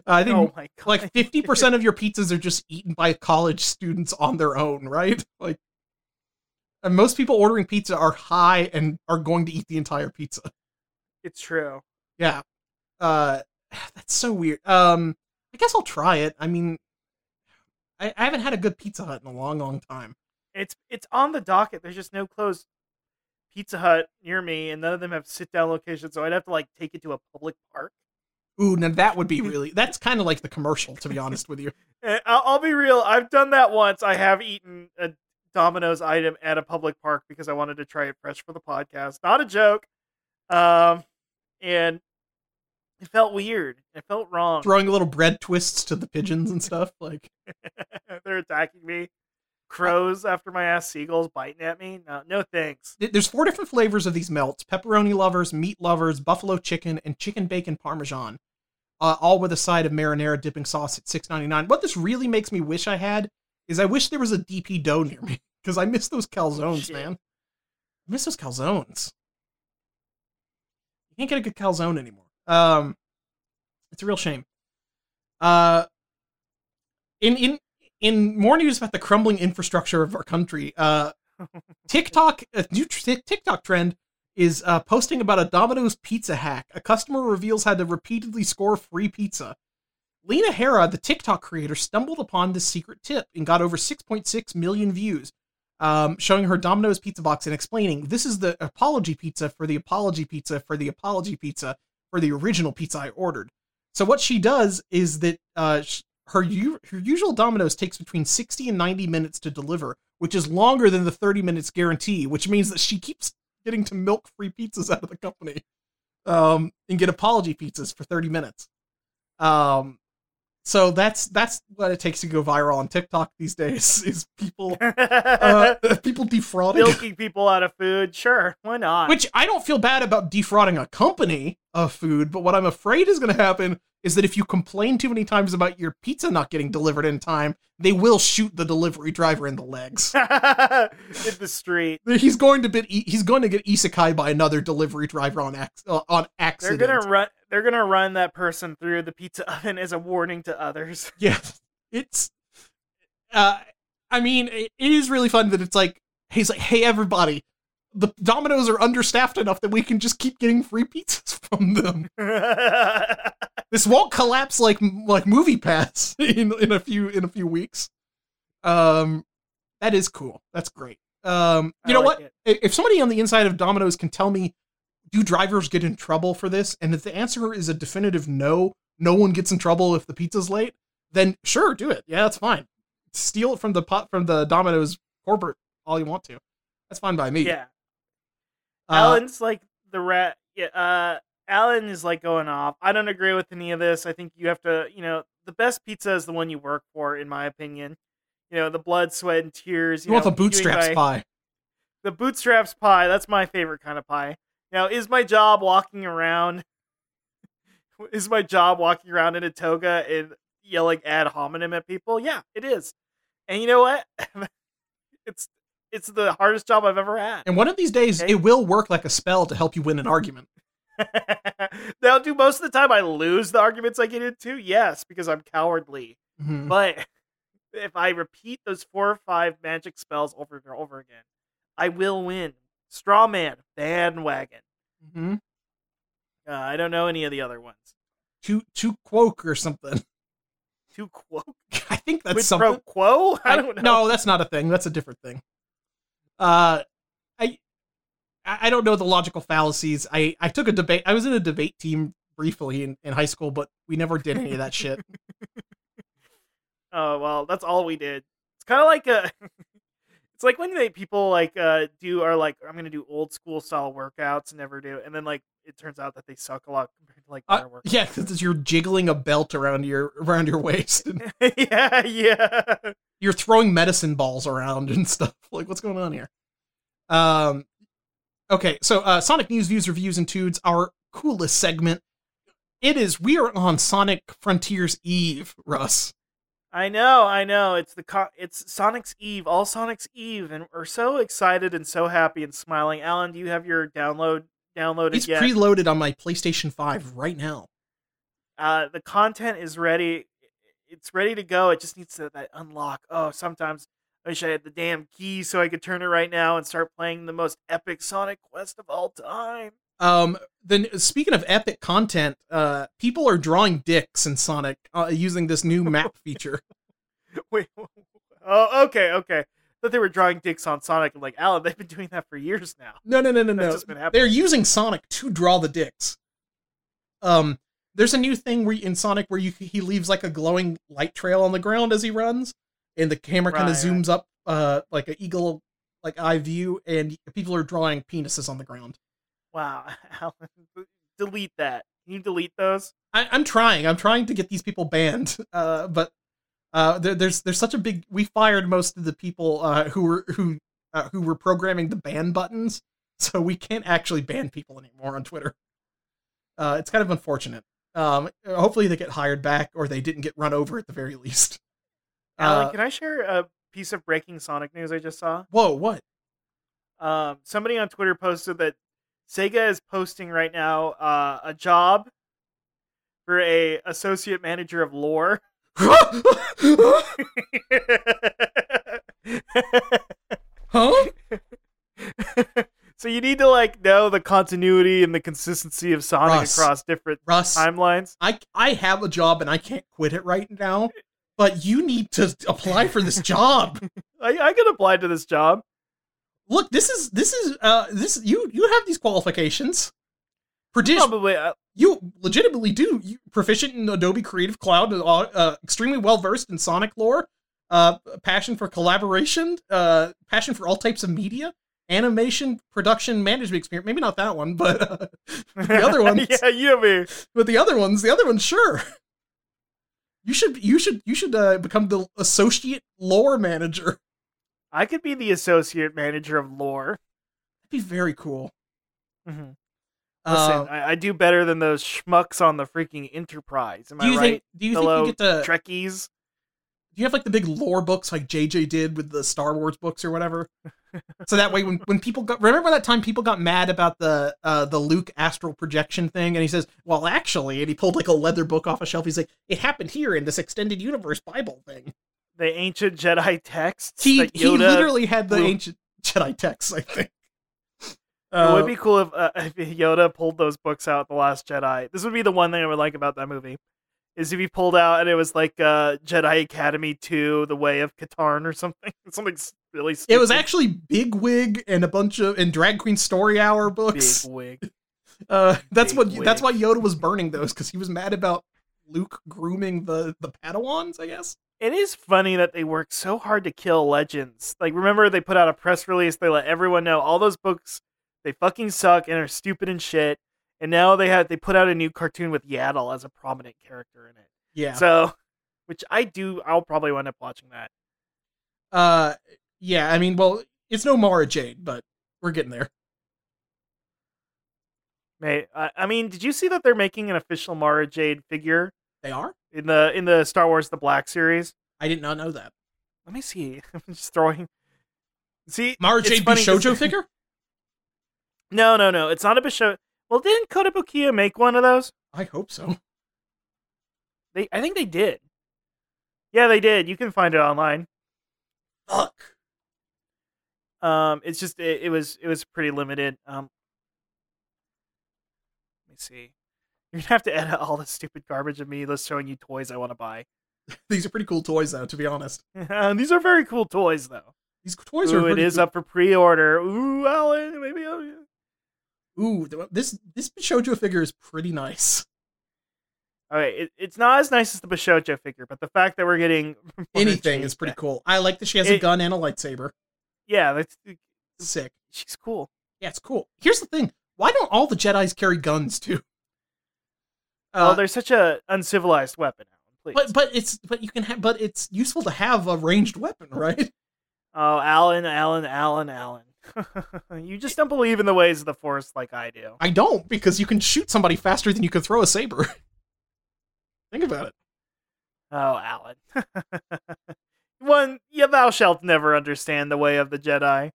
I think Oh like 50% of your pizzas are just eaten by college students on their own, right? Like and most people ordering pizza are high and are going to eat the entire pizza. it's true. Yeah. Uh that's so weird. Um I guess I'll try it. I mean I, I haven't had a good Pizza Hut in a long, long time. It's it's on the docket. There's just no closed Pizza Hut near me, and none of them have sit down locations. So I'd have to like take it to a public park. Ooh, now that would be really. That's kind of like the commercial, to be honest with you. Eh, I'll, I'll be real. I've done that once. I have eaten a Domino's item at a public park because I wanted to try it fresh for the podcast. Not a joke. Um, and it felt weird. It felt wrong. Throwing little bread twists to the pigeons and stuff. Like, They're attacking me. Crows after my ass, seagulls biting at me. No, no thanks. there's four different flavors of these melts: pepperoni lovers, meat lovers, buffalo chicken, and chicken bacon parmesan. Uh, all with a side of marinara dipping sauce at six ninety nine. What this really makes me wish I had is I wish there was a DP dough near me because I miss those calzones, Shit. man. I miss those calzones. You can't get a good calzone anymore. Um, it's a real shame. Uh, in in in more news about the crumbling infrastructure of our country, uh, TikTok, a new tr- TikTok trend is uh, posting about a Domino's pizza hack. A customer reveals how to repeatedly score free pizza. Lena Hera, the TikTok creator, stumbled upon this secret tip and got over 6.6 million views, um, showing her Domino's pizza box and explaining this is the apology pizza for the apology pizza for the apology pizza for the original pizza I ordered. So what she does is that uh, her u- her usual Domino's takes between 60 and 90 minutes to deliver, which is longer than the 30 minutes guarantee, which means that she keeps getting to milk free pizzas out of the company um, and get apology pizzas for 30 minutes. Um, so that's that's what it takes to go viral on TikTok these days is people uh, people defrauding Milking people out of food. Sure, why not? which I don't feel bad about defrauding a company of food, but what I'm afraid is going to happen is that if you complain too many times about your pizza not getting delivered in time, they will shoot the delivery driver in the legs. in the street. he's going to be he's going to get isekai by another delivery driver on ac- uh, on They're gonna run. They're gonna run that person through the pizza oven as a warning to others. Yeah, it's. Uh, I mean, it, is really fun that it's like he's like, hey everybody, the Domino's are understaffed enough that we can just keep getting free pizzas from them. this won't collapse like like movie pass in in a few in a few weeks um that is cool that's great um you I know like what it. If somebody on the inside of domino's can tell me do drivers get in trouble for this and if the answer is a definitive no no one gets in trouble if the pizza's late then sure do it yeah that's fine steal it from the pot from the domino's corporate all you want to that's fine by me Yeah, Uh, Alan's like the rat. Yeah, uh, Alan is like going off. I don't agree with any of this. I think you have to, you know, the best pizza is the one you work for, in my opinion. You know, the blood, sweat, and tears. you, You, want the bootstraps my- pie The bootstraps pie. That's my favorite kind of pie. Now, is my job walking around? Is my job walking around in a toga and yelling ad hominem at people? Yeah, it is. And you know what? it's it's the hardest job I've ever had. and one of these days Okay. it will work like a spell to help you win an argument now, do most of the time I lose the arguments I get into? Yes, because I'm cowardly. Mhm. But if I repeat those four or five magic spells over and over again, I will win. Straw man, bandwagon. Mhm. Uh, I don't know any of the other ones. to to quoke or something. Too quo? I think that's Quid something. pro quo? I I- don't know. No, that's not a thing. That's a different thing. Uh, I I I don't know the logical fallacies. I I took a debate. I was in a debate team briefly in, in high school, but we never did any of that shit. Oh well, that's all we did. It's kind of like a. it's like when they people like uh do are like I'm gonna do old school style workouts and never do, and then like it turns out that they suck a lot compared to like Uh, yeah, because you're jiggling a belt around your around your waist, yeah, yeah. you're throwing medicine balls around and stuff. Like, what's going on here? Um, okay, so uh, Sonic News, Views, Reviews, and Tudes, our coolest segment. It is. We are on Sonic Frontiers Eve, Russ. I know, I know. It's the co- it's Sonic's Eve, all Sonic's Eve, and we're so excited and so happy and smiling. Alan, do you have your download downloaded It's yet? preloaded on my PlayStation 5 right now. uh, the content is ready. It's ready to go. It just needs to, that unlock. Oh, sometimes I wish I had the damn key so I could turn it right now and start playing the most epic Sonic Quest of all time. Um, then speaking of epic content, uh, people are drawing dicks in Sonic uh, using this new map feature. Wait. Oh, okay, okay. Thought they were drawing dicks on Sonic. I'm like, Alan, they've been doing that for years now. No, no, no, no, That's no. They're using Sonic to draw the dicks. Um, There's a new thing where in Sonic where you he leaves like a glowing light trail on the ground as he runs, and the camera kind of Right, right. zooms up uh like an eagle like eye view, and people are drawing penises on the ground. Wow, Alan, delete that. Can you delete those? I, I'm trying. I'm trying to get these people banned. Uh, but uh, there, there's there's such a big. We fired most of the people uh, who were who uh, who were programming the ban buttons, so we can't actually ban people anymore on Twitter. Uh, it's kind of unfortunate. Um, hopefully they get hired back, or they didn't get run over at the very least. Alan, Uh, can I share a piece of breaking Sonic news I just saw? whoa, what? Um, somebody on Twitter posted that Sega is posting right now uh, a job for a associate manager of lore. huh? so you need to like know the continuity and the consistency of Sonic Russ. across different Russ, timelines. I I have a job and I can't quit it right now. But you need to apply for this job. I, I could apply to this job. Look this is this is uh this you you have these qualifications Probably. Uh, you legitimately do you proficient in adobe creative cloud uh, uh, extremely well versed in sonic lore uh passion for collaboration uh passion for all types of media animation production management experience maybe not that one but uh, the other ones yeah, you know me. but the other ones the other ones sure you should you should you should uh, become the associate lore manager I could be the associate manager of lore. that'd be very cool Mhm. Uh, Listen, I, I do better than those schmucks on the freaking Enterprise. Am do you I right? think do you Hello, think you get to Trekkies. do you have like the big lore books like JJ did with the Star Wars books or whatever? so that way when, when people got remember that time people got mad about the uh the Luke astral projection thing and he says, Well actually and he pulled like a leather book off a shelf, he's like, It happened here in this extended universe Bible thing. The ancient Jedi texts. He he literally had the blew- ancient Jedi texts, I think. it Uh, would be cool if, uh, if Yoda pulled those books out, The Last Jedi. This would be the one thing I would like about that movie. Is if he pulled out and it was like uh, Jedi Academy 2, The Way of Katarn or something. Something really it was actually Big Wig and a bunch of and Drag Queen Story Hour books. Big wig. Uh, that's Big what that's why. Yoda was burning those because he was mad about Luke grooming the the Padawans. I guess. It is funny that they work so hard to kill legends. Like, remember they put out a press release. They let everyone know all those books they fucking suck and are stupid and shit. And now they had they put out a new cartoon with Yaddle as a prominent character in it. Yeah. So, which I do, I'll probably wind up watching that. uh, yeah. I mean, well, it's no Mara Jade, but we're getting there. May I, I mean, did you see that they're making an official Mara Jade figure They are. In the in the Star Wars the Black series? I did not know that. Let me see. I'm just throwing. See, Mara Jade 'cause- figure. No, no, no. It's not a Bisho. Well, didn't Kotobukiya make one of those? I hope so. They, I think they did. Yeah, they did. You can find it online. Fuck. Um, it's just it, it was it was pretty limited. Um, let me see. You're gonna have to edit all the stupid garbage of me just showing you toys I want to buy. These are pretty cool toys, though. To be honest, And these are very cool toys, though. these toys Ooh, are. it is cool. up for pre-order. Ooh, Alan, maybe. I'll... Ooh, this this shoujo figure is pretty nice. Okay, it, it's not as nice as the Bishojo figure, but the fact that we're getting Anything is pretty back- cool. I like that she has a gun and a lightsaber. Yeah, that's uh, Sick. she's cool. Yeah, it's cool. Here's the thing: why don't all the Jedi's carry guns too? Oh, Uh, they're such a uncivilized weapon, Alan. Please. but but it's but you can have but it's useful to have a ranged weapon, right? Oh, Alan, Alan, Alan, Alan. you just don't believe in the ways of the Force like I do. I don't because you can shoot somebody faster than you can throw a saber. Think about it. Oh, Alan. One, yeah, thou shalt never understand the way of the Jedi.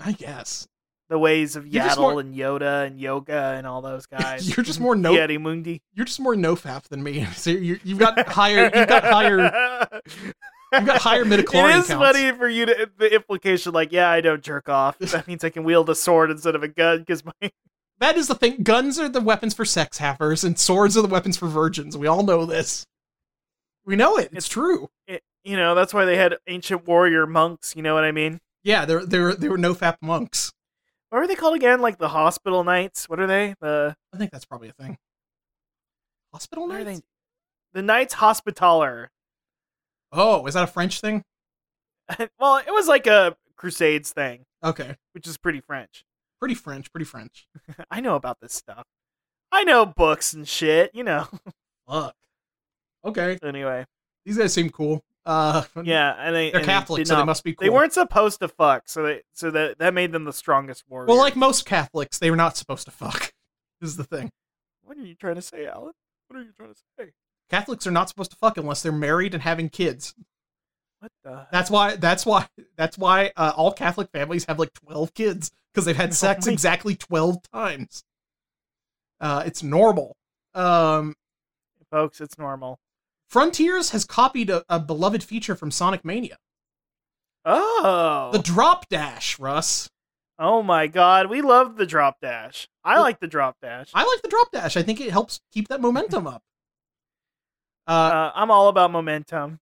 I guess The ways of Yaddle more- and Yoda and Yoga and all those guys. you're just more no. Yeti Mundi. You're just more nofap than me. So you you've got higher. You've got higher. You've got higher midichlorian It is counts. funny for you to the implication, like, yeah, I don't jerk off. That means I can wield a sword instead of a gun because my That is the thing. Guns are the weapons for sex hackers, and swords are the weapons for virgins. We all know this. We know it. It's, It's- true. it, you know that's why they had ancient warrior monks. You know what I mean? Yeah, they're they're they were nofap monks. What are they called again? Like the hospital knights? What are they? The I think that's probably a thing. Hospital What Knights? The Knights Hospitaller. Oh, is that a French thing? well, it was like a Crusades thing, Okay, which is pretty French. pretty French, pretty French. I know about this stuff. I know books and shit, you know. Fuck. Okay, anyway, these guys seem cool. Uh, yeah, and they they're and Catholic, did so they must be cool. They weren't supposed to fuck, so they so that that made them the strongest warriors. Well, like most Catholics, they were not supposed to fuck. is the thing. what are you trying to say, Alan? What are you trying to say? Catholics are not supposed to fuck unless they're married and having kids. What the? That's why. That's why. That's why uh, all Catholic families have like twelve kids because they've had sex exactly twelve times. Uh, it's normal. Um, Folks, it's normal. Frontiers has copied a, a beloved feature from Sonic Mania, Oh, the drop dash. Russ, oh my God, we love the drop dash. I like the drop dash. I like the drop dash. I think it helps keep that momentum up. Uh, uh, I'm all about momentum.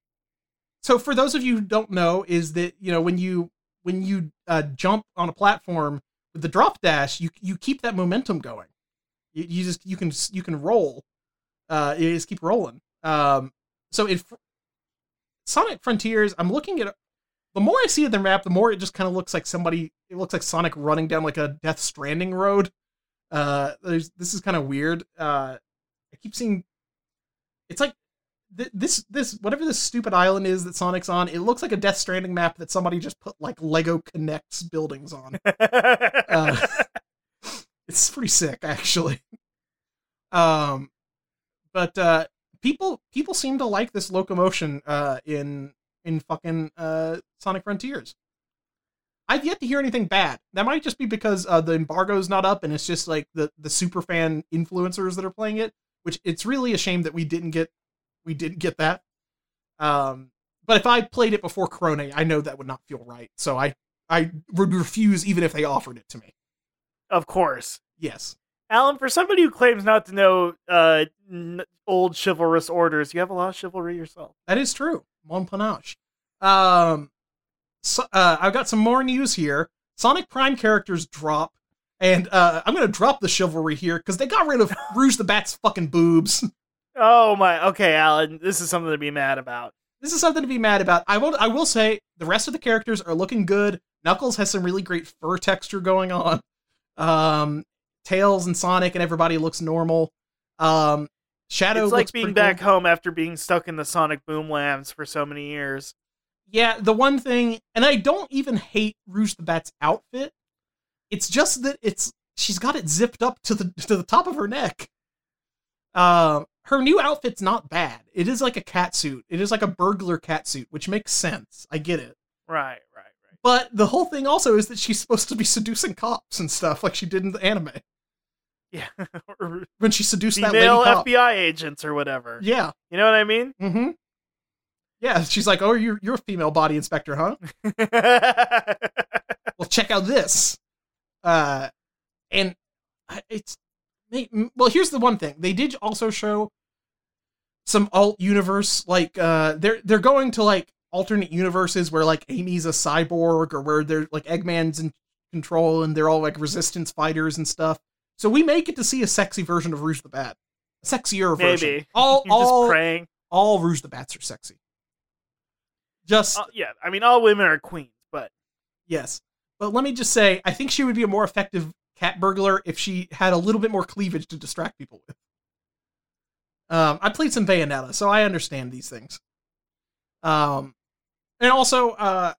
so for those of you who don't know is that you know when you when you uh, jump on a platform with the drop dash you you keep that momentum going you, you just you can you can roll uh you just keep rolling um so in Fr- sonic frontiers i'm looking at the more i see of the map the more it just kind of looks like somebody it looks like sonic running down like a death stranding road uh there's this is kind of weird uh i keep seeing it's like th- this this whatever this stupid island is that Sonic's on, it looks like a Death Stranding map that somebody just put like Lego Connects buildings on. Uh, it's pretty sick, actually. Um, but uh, people people seem to like this locomotion uh in in fucking uh Sonic Frontiers. I've yet to hear anything bad. That might just be because uh, the embargo's not up, and it's just like the the super fan influencers that are playing it. Which it's really a shame that we didn't get we didn't get that. Um, but if I played it before Crone, I know that would not feel right. So I I would refuse even if they offered it to me. of course. Yes. Alan, for somebody who claims not to know uh, n- old chivalrous orders, you have a lot of chivalry yourself. That is true. Mon panache. Um, so, uh, I've got some more news here. Sonic Prime characters drop, and uh, I'm gonna drop the chivalry here because they got rid of Rouge the Bat's fucking boobs. Oh my. Okay, Alan, this is something to be mad about. This is something to be mad about. I will. I will say the rest of the characters are looking good. Knuckles has some really great fur texture going on. Um, Tails and Sonic and everybody looks normal. Um, Shadow it's like looks being back cool. home after being stuck in the Sonic Boom lands for so many years. Yeah, the one thing, and I don't even hate Rouge the Bat's outfit. It's just that it's she's got it zipped up to the to the top of her neck. Um, her new outfit's not bad. It is like a cat suit. It is like a burglar cat suit, which makes sense. I get it. Right, right, right. But the whole thing also is that she's supposed to be seducing cops and stuff, like she did in the anime. Yeah. When she seduced that lady Female cop. FBI agents or whatever. Yeah. You know what I mean? Mm-hmm. Yeah, she's like, "Oh, you're you're a female body inspector, huh? well check out this uh and it's well here's the one thing they did also show some alt universe like uh they're they're going to like alternate universes where like amy's a cyborg or where they're like eggman's in control and they're all like resistance fighters and stuff so we may get to see a sexy version of rouge the bat a sexier version Maybe. all You're all praying. all rouge the bats are sexy just Uh, yeah, I mean, all women are queens, but Yes. But let me just say, I think she would be a more effective cat burglar if she had a little bit more cleavage to distract people with. Um, I played some Bayonetta, so I understand these things. Um, and also, uh,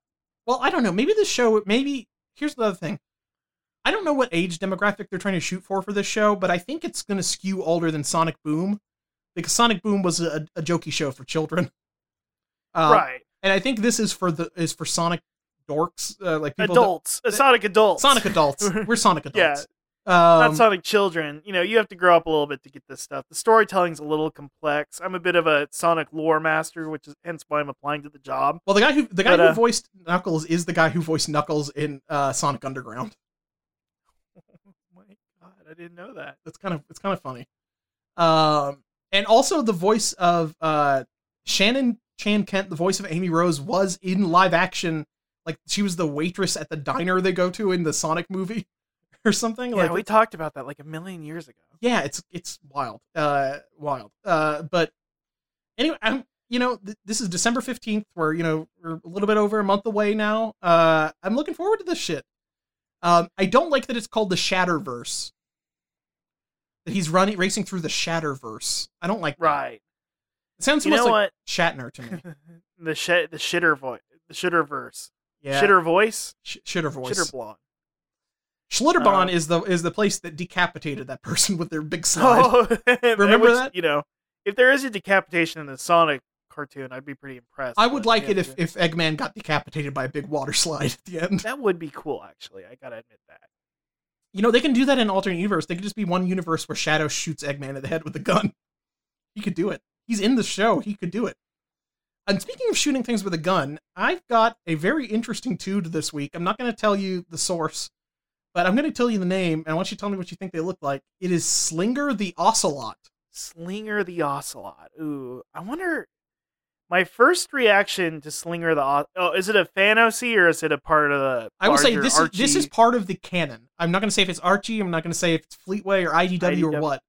well, I don't know. Maybe this show, maybe here's the other thing. I don't know what age demographic they're trying to shoot for for this show, but I think it's going to skew older than Sonic Boom, because Sonic Boom was a, a jokey show for children. Um, right. and I think this is for the is for Sonic dorks, uh, like people Adults. Uh, Sonic adults. Sonic adults. We're Sonic Yeah. adults. um, Not Sonic children. You know, you have to grow up a little bit to get this stuff. The storytelling's a little complex. I'm a bit of a Sonic lore master, which is hence why I'm applying to the job. well, the guy who the guy But, who uh, voiced Knuckles is the guy who voiced Knuckles in uh, Sonic Underground. I didn't know that. That's kind of it's kind of funny. Um, and also the voice of uh, Shannon Chan Kent, the voice of Amy Rose, was in live action. Like she was the waitress at the diner they go to in the Sonic movie. or something. Yeah, like we talked about that like a million years ago. yeah, it's it's wild, uh, wild. Uh, but anyway, I'm you know th- this is December fifteenth. We're you know we're a little bit over a month away now. Uh, I'm looking forward to this shit. Um, I don't like that it's called the Shatterverse. That he's running racing through the Shatterverse. I don't like that. Right. It sounds You almost know like what? Shatner to me. the shit, the shitter voice, the shitter verse, Yeah, shitter voice, Sh- shitter voice. shitter blonde. Schlitterbahn Uh, is the is the place that decapitated that person with their big slide. Oh, Remember which, that? You know, if there is a decapitation in the Sonic cartoon, I'd be pretty impressed. I would but like yeah, it if, yeah. if Eggman got decapitated by a big water slide at the end. that would be cool. Actually, I gotta admit that. You know, they can do that in alternate universe. They could just be one universe where Shadow shoots Eggman in the head with a gun. He could do it. He's in the show. He could do it. And speaking of shooting things with a gun, I've got a very interesting dude this week. I'm not going to tell you the source, but I'm going to tell you the name, and I want you to tell me what you think they look like. It is Slinger the Ocelot. Slinger the Ocelot. Ooh, I wonder. My first reaction to Slinger the oh, is it a fan OC or is it a part of the? I will say this is this is part of the canon. I'm not going to say if it's Archie. I'm not going to say if it's Fleetway or IDW, or what.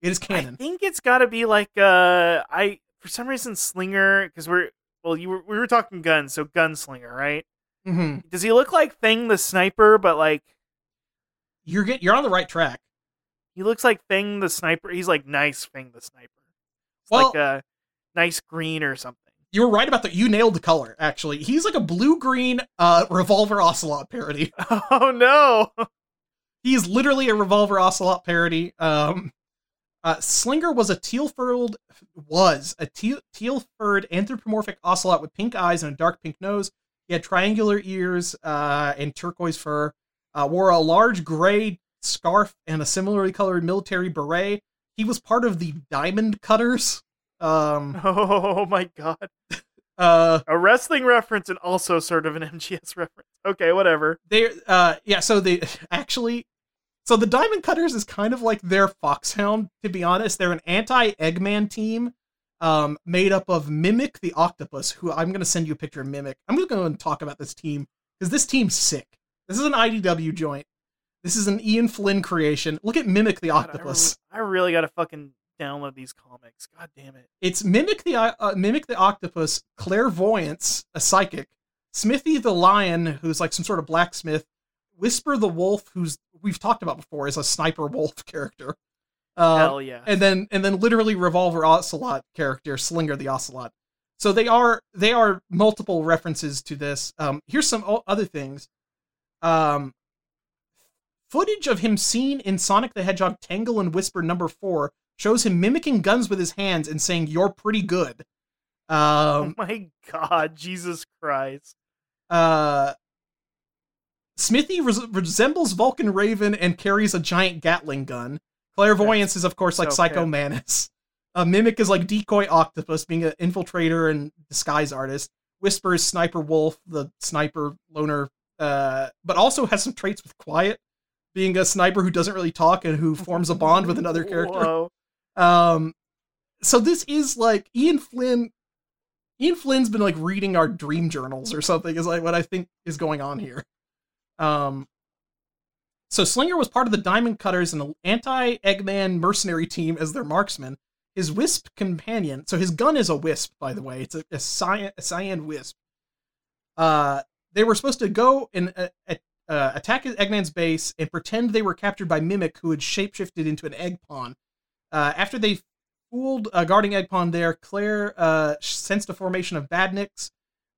It is canon. I think it's got to be like uh, I for some reason Slinger because we're well, you were, we were talking guns, so Gunslinger, right? hmm Does he look like Fang the Sniper, but like You're get, you're on the right track. he looks like Fang the Sniper? He's like nice Fang the Sniper. It's Well- like a nice green or something. You were right about that. You nailed the color. Actually, he's like a blue green uh, Revolver Ocelot parody. Oh no! He's literally a Revolver Ocelot parody. Um, uh, Slinger was a teal-furred was a teal teal-furred anthropomorphic ocelot with pink eyes and a dark pink nose. He had triangular ears uh, and turquoise fur. Uh, wore a large gray scarf and a similarly colored military beret. He was part of the Diamond Cutters. Um, Oh my god! uh, A wrestling reference and also sort of an MGS reference. Okay, whatever. they uh yeah so they actually so the diamond cutters is kind of like their foxhound to be honest they're an anti-eggman team um made up of mimic the octopus who i'm gonna send you a picture of mimic i'm gonna go and talk about this team because this team's sick this is an idw joint this is an ian flynn creation look at mimic the God, I octopus re- I, really gotta fucking download these comics. God damn it! it's mimic the uh, mimic the octopus clairvoyance a psychic smithy the lion who's like some sort of blacksmith whisper the wolf who's we've talked about before is a sniper wolf character uh, Hell yeah! and then and then literally revolver ocelot character slinger the ocelot so they are they are multiple references to this um here's some o- other things um footage of him seen in sonic the hedgehog tangle and whisper number four shows him mimicking guns with his hands and saying you're pretty good oh um my god, Jesus Christ! uh Smithy res- resembles Vulcan Raven and carries a giant Gatling gun. Clairvoyance is, of course, like so Psycho pimp. Mantis. Uh, Mimic is like Decoy Octopus, being an infiltrator and disguise artist. Whisper is Sniper Wolf, the sniper loner, uh, but also has some traits with Quiet, being a sniper who doesn't really talk and who forms a bond with another character. Whoa. Um, so this is like Ian Flynn. Ian Flynn's been like reading our dream journals or something. Is like what I think is going on here. Um, so Slinger was part of the Diamond Cutters and an anti-Eggman mercenary team as their marksman. His Wisp companion. So his gun is a Wisp, by the way. It's a, a cyan, a cyan Wisp. Uh, they were supposed to go and uh, uh, attack Eggman's base and pretend they were captured by Mimic, who had shapeshifted into an egg pawn. Uh, after they fooled uh, guarding egg pawn there, Claire uh, sensed a formation of badniks,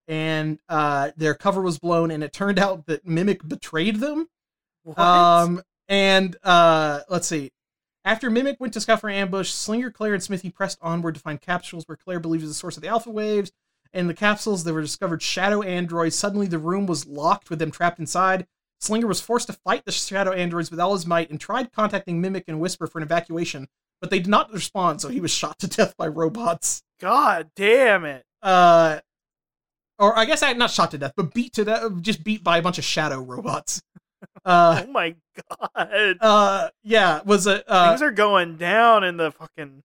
and uh, their cover was blown. And it turned out that Mimic betrayed them. What? Um, and uh, let's see. After Mimic went to scout for ambush, Slinger, Claire, and Smithy pressed onward to find capsules where Claire believed is the source of the alpha waves. In the capsules, there were discovered shadow androids. Suddenly, the room was locked with them trapped inside. Slinger was forced to fight the shadow androids with all his might and tried contacting Mimic and Whisper for an evacuation, but they did not respond, so he was shot to death by robots. God damn it! Uh, or I guess I not shot to death, but beat to death, just beat by a bunch of shadow robots. Uh, oh my god! uh, yeah, was a uh, Things are going down in the fucking.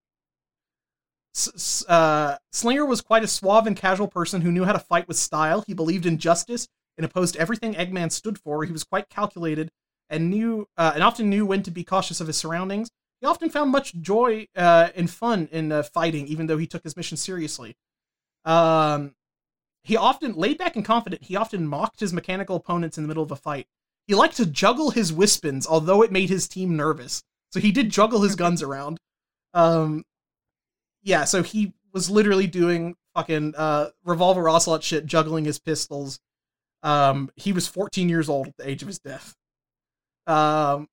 S- s- uh, Slinger was quite a suave and casual person who knew how to fight with style. He believed in justice, and opposed everything Eggman stood for. He was quite calculated and knew uh, and often knew when to be cautious of his surroundings. He often found much joy uh, and fun in uh, fighting, even though he took his mission seriously. Um, he often laid back and confident. He often mocked his mechanical opponents in the middle of a fight. He liked to juggle his wispons, although it made his team nervous. So he did juggle his guns around. Um, yeah, so he was literally doing fucking uh, revolver ocelot shit, juggling his pistols. Um, he was 14 years old at the age of his death. Um,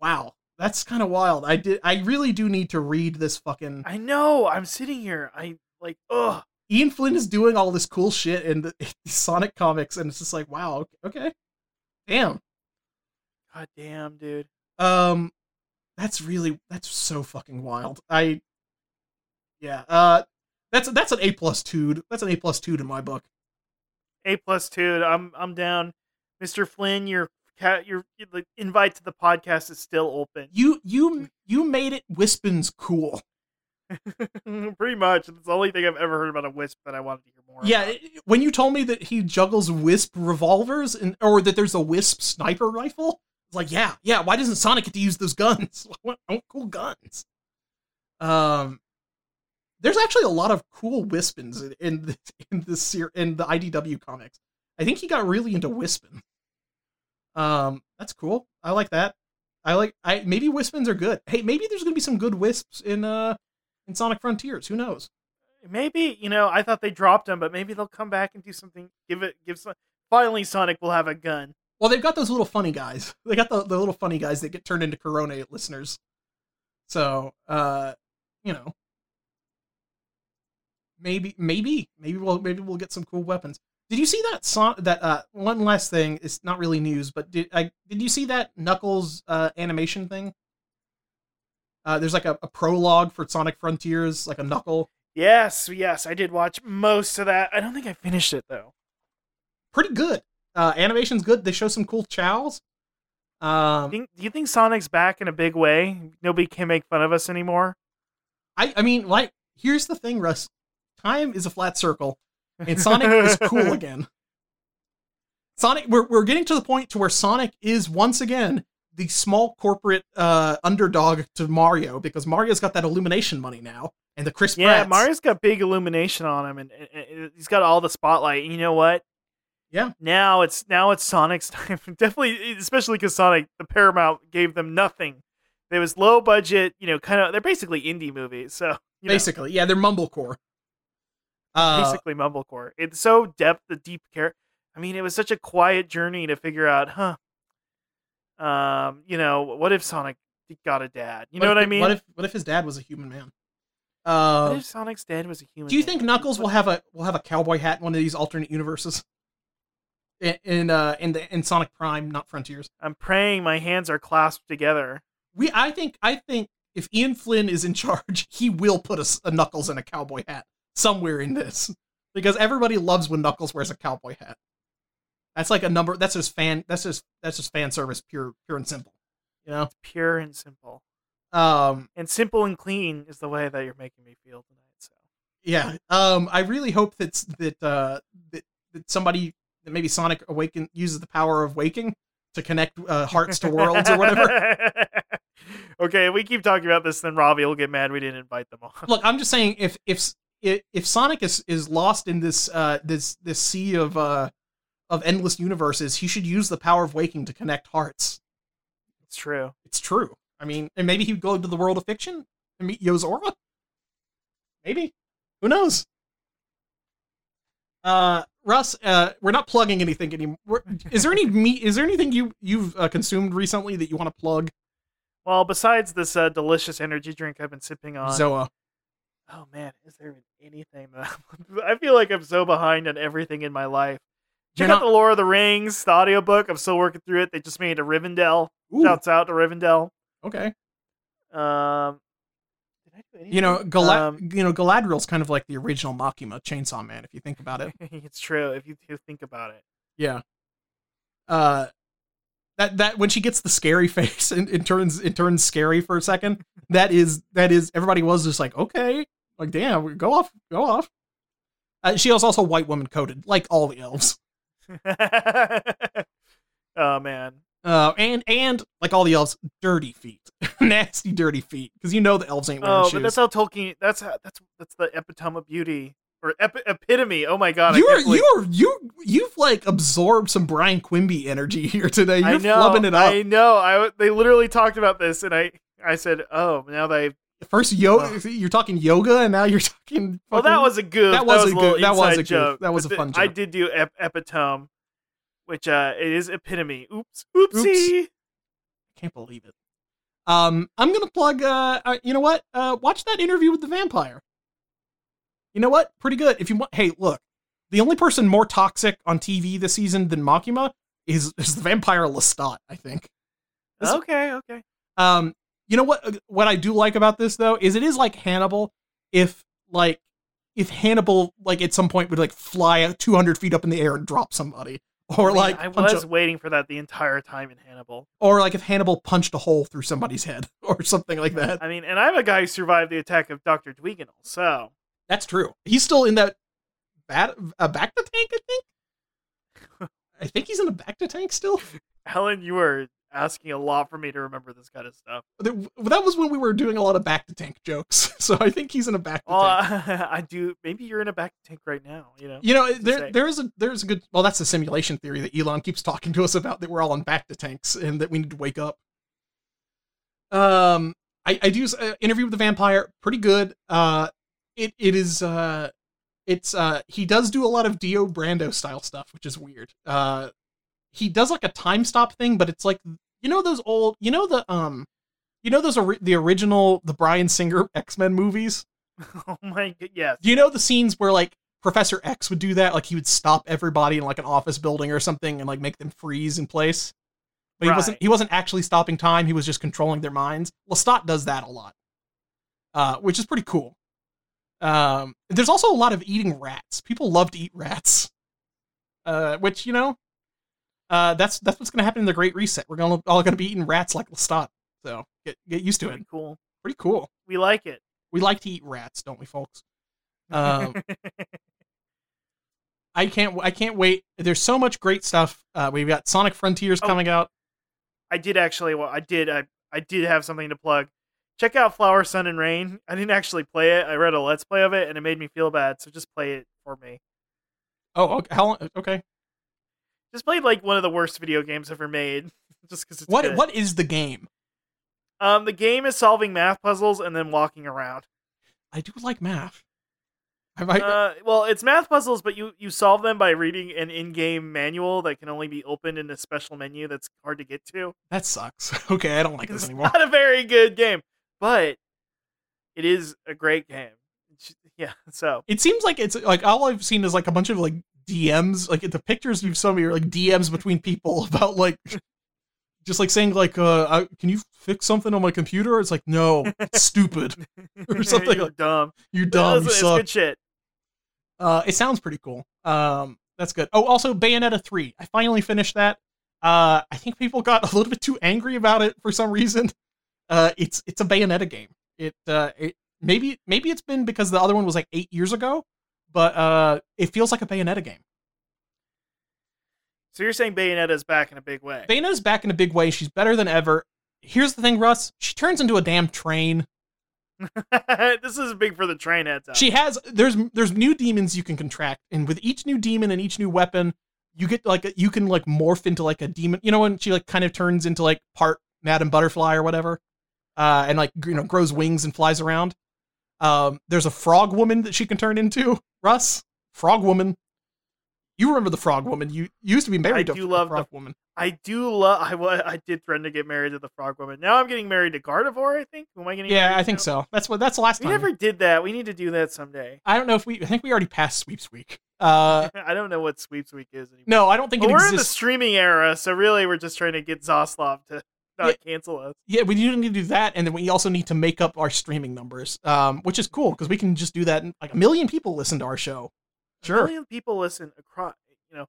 wow, that's kind of wild. I did. I really do need to read this fucking. I know. I'm sitting here. I like. Ugh. Ian Flynn is doing all this cool shit in the, in the Sonic comics, and it's just like, wow, okay, damn. God damn, dude. Um, that's really that's so fucking wild. I, yeah. Uh, that's that's an A plus two. That's an A plus two in my book. A plus two. I'm I'm down. Mr. Flynn, your cat, your like, invite to the podcast is still open. You you you made it Wispins cool. Pretty much. It's the only thing I've ever heard about a wisp that I wanted to hear more. Yeah, about. when you told me that he juggles wisp revolvers and or that there's a wisp sniper rifle, it's like, yeah, yeah. Why doesn't Sonic get to use those guns? What, what cool guns? Um, there's actually a lot of cool wispins in, in the in the in the IDW comics. I think he got really into wispin. Um, that's cool. I like that. I like. I maybe wispins are good. Hey, maybe there's gonna be some good wisps in uh in Sonic Frontiers. Who knows? Maybe you know I thought they dropped them, but maybe they'll come back and do something. Give it. Give some. Finally, Sonic will have a gun. Well, they've got those little funny guys. They got the, the little funny guys that get turned into Corona listeners. So, uh, you know, maybe, maybe, maybe we'll maybe we'll get some cool weapons. Did you see that song? That uh, one last thing. It's not really news, but did I did you see that Knuckles uh, animation thing? Uh, there's like a, a prologue for Sonic Frontiers, like a Knuckle. Yes, yes, I did watch most of that. I don't think I finished it though. Pretty good. Uh, animation's good. They show some cool chows. Um, do you think Sonic's back in a big way? Nobody can make fun of us anymore. I, I mean, like, here's the thing, Russ. Time is a flat circle, and Sonic is cool again. Sonic, we're we're getting to the point to where Sonic is once again the small corporate uh, underdog to Mario because Mario's got that Illumination money now, and the Chris Yeah. Mario's got big illumination on him, and, and- and he's got all the spotlight. And you know what? Yeah. Now it's now it's Sonic's time. Definitely, especially because Sonic, the Paramount gave them nothing. It was low budget. You know, kind of. They're basically indie movies. So you know, basically, yeah, they're mumblecore. Uh, basically mumblecore. It's so depth, the deep care. I mean, it was such a quiet journey to figure out, huh? Um, you know, what if Sonic got a dad? You know what if- I mean? What if what if his dad was a human man? What Uh, if Sonic's dad was a human? do you man? think Knuckles will have a will have a cowboy hat in one of these alternate universes? In, in uh in the in Sonic Prime, not Frontiers. I'm praying my hands are clasped together. We I think I think if Ian Flynn is in charge, he will put a Knuckles in a cowboy hat somewhere in this because everybody loves when Knuckles wears a cowboy hat. That's like a number. That's just fan. That's just that's just fan service, pure pure and simple. You know. Pure and simple. Um. And simple and clean is the way that you're making me feel tonight. So Yeah. Um. I really hope that that uh that, that somebody that maybe Sonic Awaken uses the power of waking to connect uh, hearts to worlds or whatever. okay, we keep talking about this, then Robbie will get mad we didn't invite them on. Look, I'm just saying if if if Sonic is is lost in this uh this this sea of uh of endless universes, he should use the power of waking to connect hearts. It's true. It's true. I mean, and maybe he'd go to the world of fiction and meet Yozora. Maybe. Who knows? Uh, Russ, uh, we're not plugging anything anymore. Is there any meat? Is there anything you you've uh, consumed recently that you want to plug? Well, besides this uh, delicious energy drink I've been sipping on, Zoa. Oh man, is there anything that I'm, I feel like I'm so behind on everything in my life. Check You're out the Lord of the Rings, the audiobook. I'm still working through it. They just made a Rivendell. Ooh, Shouts out to Rivendell. okay. Um, did I do anything? You know, Um, you know, Galadriel's kind of like the original Makima Chainsaw Man, if you think about it. it's true if you, if you think about it. Yeah. Uh that that when she gets the scary face and it turns it turns scary for a second, that is that is everybody was just like, okay. Like damn, go off, go off. Uh, she was also white woman coded, like all the elves. oh man. Uh, and and like all the elves, dirty feet, nasty, dirty feet, because you know the elves ain't wearing Oh, shoes. but that's how Tolkien. That's how, that's that's the epitome of beauty or epi- epitome. Oh my god! you're can't you are you you've like absorbed some Brian Quimby energy here today. You're I know. flubbing it up. I know. I they literally talked about this, and I I said, oh, now that I First yoga, you're talking yoga, and now you're talking. well, that was a goof. That was a little goof. That was inside a goof. joke. That was But a fun the- I did do ep- epitome, which uh, it is epitome. Oops, oopsie. I can't believe it. Um, I'm gonna plug. Uh, uh, you know what? Uh, watch that interview with the vampire. You know what? Pretty good. If you want, hey, look, the only person more toxic on TV this season than Makima is is the vampire Lestat. I think. This- Okay, okay. Um, you know what? uh, What I do like about this though is it is like Hannibal. If like if Hannibal like at some point would like fly 200 feet up in the air and drop somebody, or I mean, like I punch a- was waiting for that the entire time in Hannibal. or like if Hannibal punched a hole through somebody's head or something like that. I mean, and I'm a guy who survived the attack of Doctor Dweganel, so That's true. He's still in that bat uh, bacta tank. I think. I think he's in the bacta tank still. Helen, you were asking a lot for me to remember this kind of stuff. That was when we were doing a lot of bacta tank jokes. So I think he's in a back to Well, tank. I do. Maybe you're in a bacta tank right now. You know. You know, there there is a there's a good well that's the simulation theory that Elon keeps talking to us about that we're all in bacta tanks and that we need to wake up. Um, I I do uh, interview with the vampire, pretty good. Uh, it it is uh, it's uh he does do a lot of Dio Brando style stuff, which is weird. Uh, he does like a time stop thing, but it's like you know those old you know the um you know those ori- the original the Bryan Singer X Men movies. oh my god. Yes. Do you know the scenes where like Professor X would do that? Like he would stop everybody in like an office building or something and like make them freeze in place. But he wasn't he wasn't actually stopping time, he was just controlling their minds. Lestat does that a lot. Uh, which is pretty cool. Um, there's also a lot of eating rats. People love to eat rats. Uh, which, you know, uh, that's that's what's gonna happen in the Great Reset. We're gonna all gonna be eating rats like Lestat. So get get used to it. Cool. Pretty cool. We like it. We like to eat rats, don't we, folks? Um, I can't. I can't wait. There's so much great stuff. Uh, we've got Sonic Frontiers Oh. coming out. I did actually. Well, I did. I I did have something to plug. Check out Flower, Sun, and Rain. I didn't actually play it. I read a let's play of it, and it made me feel bad. So just play it for me. Oh, okay. How long? Okay. Just played like one of the worst video games ever made. just because it's What? good. What is the game? Um, the game is solving math puzzles and then walking around. I do like math. I might. Uh, well, it's math puzzles, but you you solve them by reading an in-game manual that can only be opened in a special menu that's hard to get to. that sucks. Okay, I don't like this anymore. not a very good game, but it is a great game. Yeah, so It seems like it's like all I've seen is like a bunch of like DMs. Like the pictures you've shown me are like DMs between people about like. Just like saying like, uh, I, can you fix something on my computer? It's like, no, it's stupid. Or something You're like- dumb. You're dumb. it's, You good shit. Uh, it sounds pretty cool. Um, that's good. Oh, also Bayonetta three. I finally finished that. Uh, I think people got a little bit too angry about it for some reason. Uh, it's it's a Bayonetta game. It uh, it maybe maybe it's been because the other one was like eight years ago, but uh, it feels like a Bayonetta game. So you're saying Bayonetta's back in a big way? Bayonetta's back in a big way. She's better than ever. Here's the thing, Russ. She turns into a damn train. this is big for the train heads. She has there's there's new demons you can contract, and with each new demon and each new weapon, you get like a, you can like morph into like a demon. You know when she like kind of turns into like part Madam Butterfly or whatever, uh, and like you know grows wings and flies around. Um, there's a frog woman that she can turn into. Russ, frog woman. You remember the frog woman? You you used to be married I to do a love the frog woman. I do love. I wa- I did threaten to get married to the frog woman. Now I'm getting married to Gardevoir. I think. Who am I getting? Yeah, I think to? so. That's what that's the last We time. never did that. We need to do that someday. I don't know if we. I think we already passed sweeps week. Uh, I don't know what Sweeps Week is anymore. no, I don't think we're in the streaming era, so really we're just trying to get Zaslav to not cancel us. Yeah, we do need to do that, and then we also need to make up our streaming numbers, um, which is cool because we can just do that. And, like a million people listen to our show. A Sure. million people listen across. You know,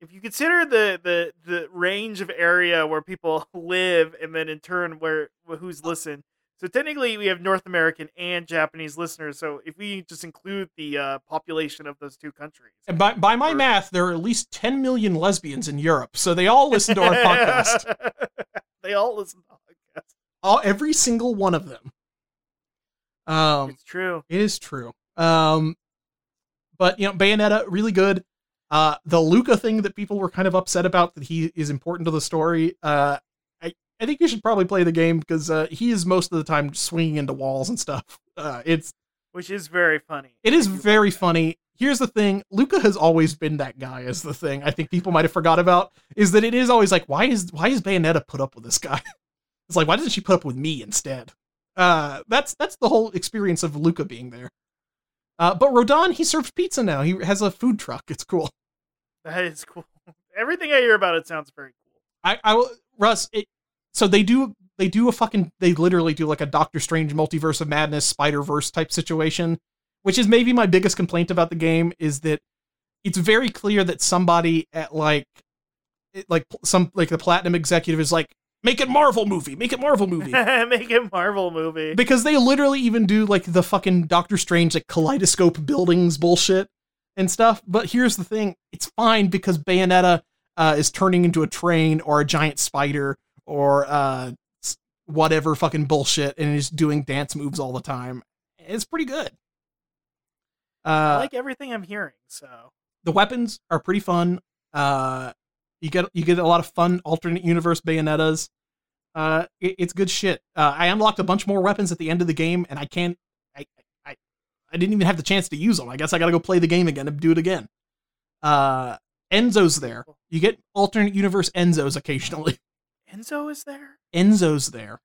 if you consider the the the range of area where people live, and then in turn where who's listened, So technically, we have North American and Japanese listeners. So if we just include the uh, population of those two countries, And by by my Or- math, there are at least 10 million lesbians in Europe, so they all listen to our podcast. they all listen to the podcast. All every single one of them. Um, It's true. It is true. Um, but you know, Bayonetta really good. Uh, the Luka thing that people were kind of upset about that he is important to the story. Uh, I I think you should probably play the game because uh, he is most of the time swinging into walls and stuff. Uh, it's Which is very funny. it is very funny. Here's the thing: Luka has always been that guy. Is the thing I think people might have forgot about is that it is always like, why is why is Bayonetta put up with this guy? it's like, why doesn't she put up with me instead? Uh, that's that's the whole experience of Luka being there. Uh, but Rodin, he serves pizza now. He has a food truck. It's cool. That is cool. Everything I hear about it sounds very cool. I, I will, Russ. It, so they do, they do a fucking, they literally do like a Doctor Strange multiverse of madness, Spider Verse type situation, which is maybe my biggest complaint about the game is that it's very clear that somebody at like, it, like some like the platinum executive is like, make it Marvel movie, make it Marvel movie. Make it Marvel movie. because they literally even do like the fucking Doctor Strange like kaleidoscope buildings bullshit and stuff. But here's the thing: it's fine because Bayonetta uh, is turning into a train or a giant spider or uh, whatever fucking bullshit, and is doing dance moves all the time. It's pretty good. I Uh, like everything I'm hearing. So the weapons are pretty fun. Uh, you get you get a lot of fun alternate universe Bayonettas. Uh, it- it's good shit. Uh, I unlocked a bunch more weapons at the end of the game, and I can't. I I I didn't even have the chance to use them. I guess I got to go play the game again and do it again. Uh, Enzo's there. You get alternate universe Enzo's occasionally. Enzo is there. Enzo's there.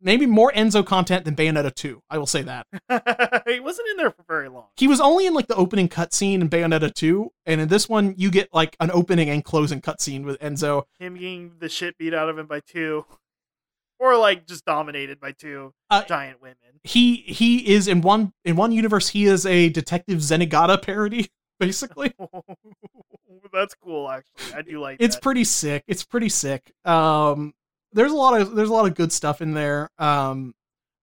Maybe more Enzo content than Bayonetta 2. I will say that. he wasn't in there for very long. He was only in like the opening cutscene in Bayonetta 2, and in this one you get like an opening and closing cutscene with Enzo. Him getting the shit beat out of him by two, or like just dominated by two Uh, giant women. He he is in one in one universe he is a Detective Zenigata parody, basically. That's cool. Actually, I do like. it's that. pretty sick. It's pretty sick. Um, there's a lot of there's a lot of good stuff in there. Um,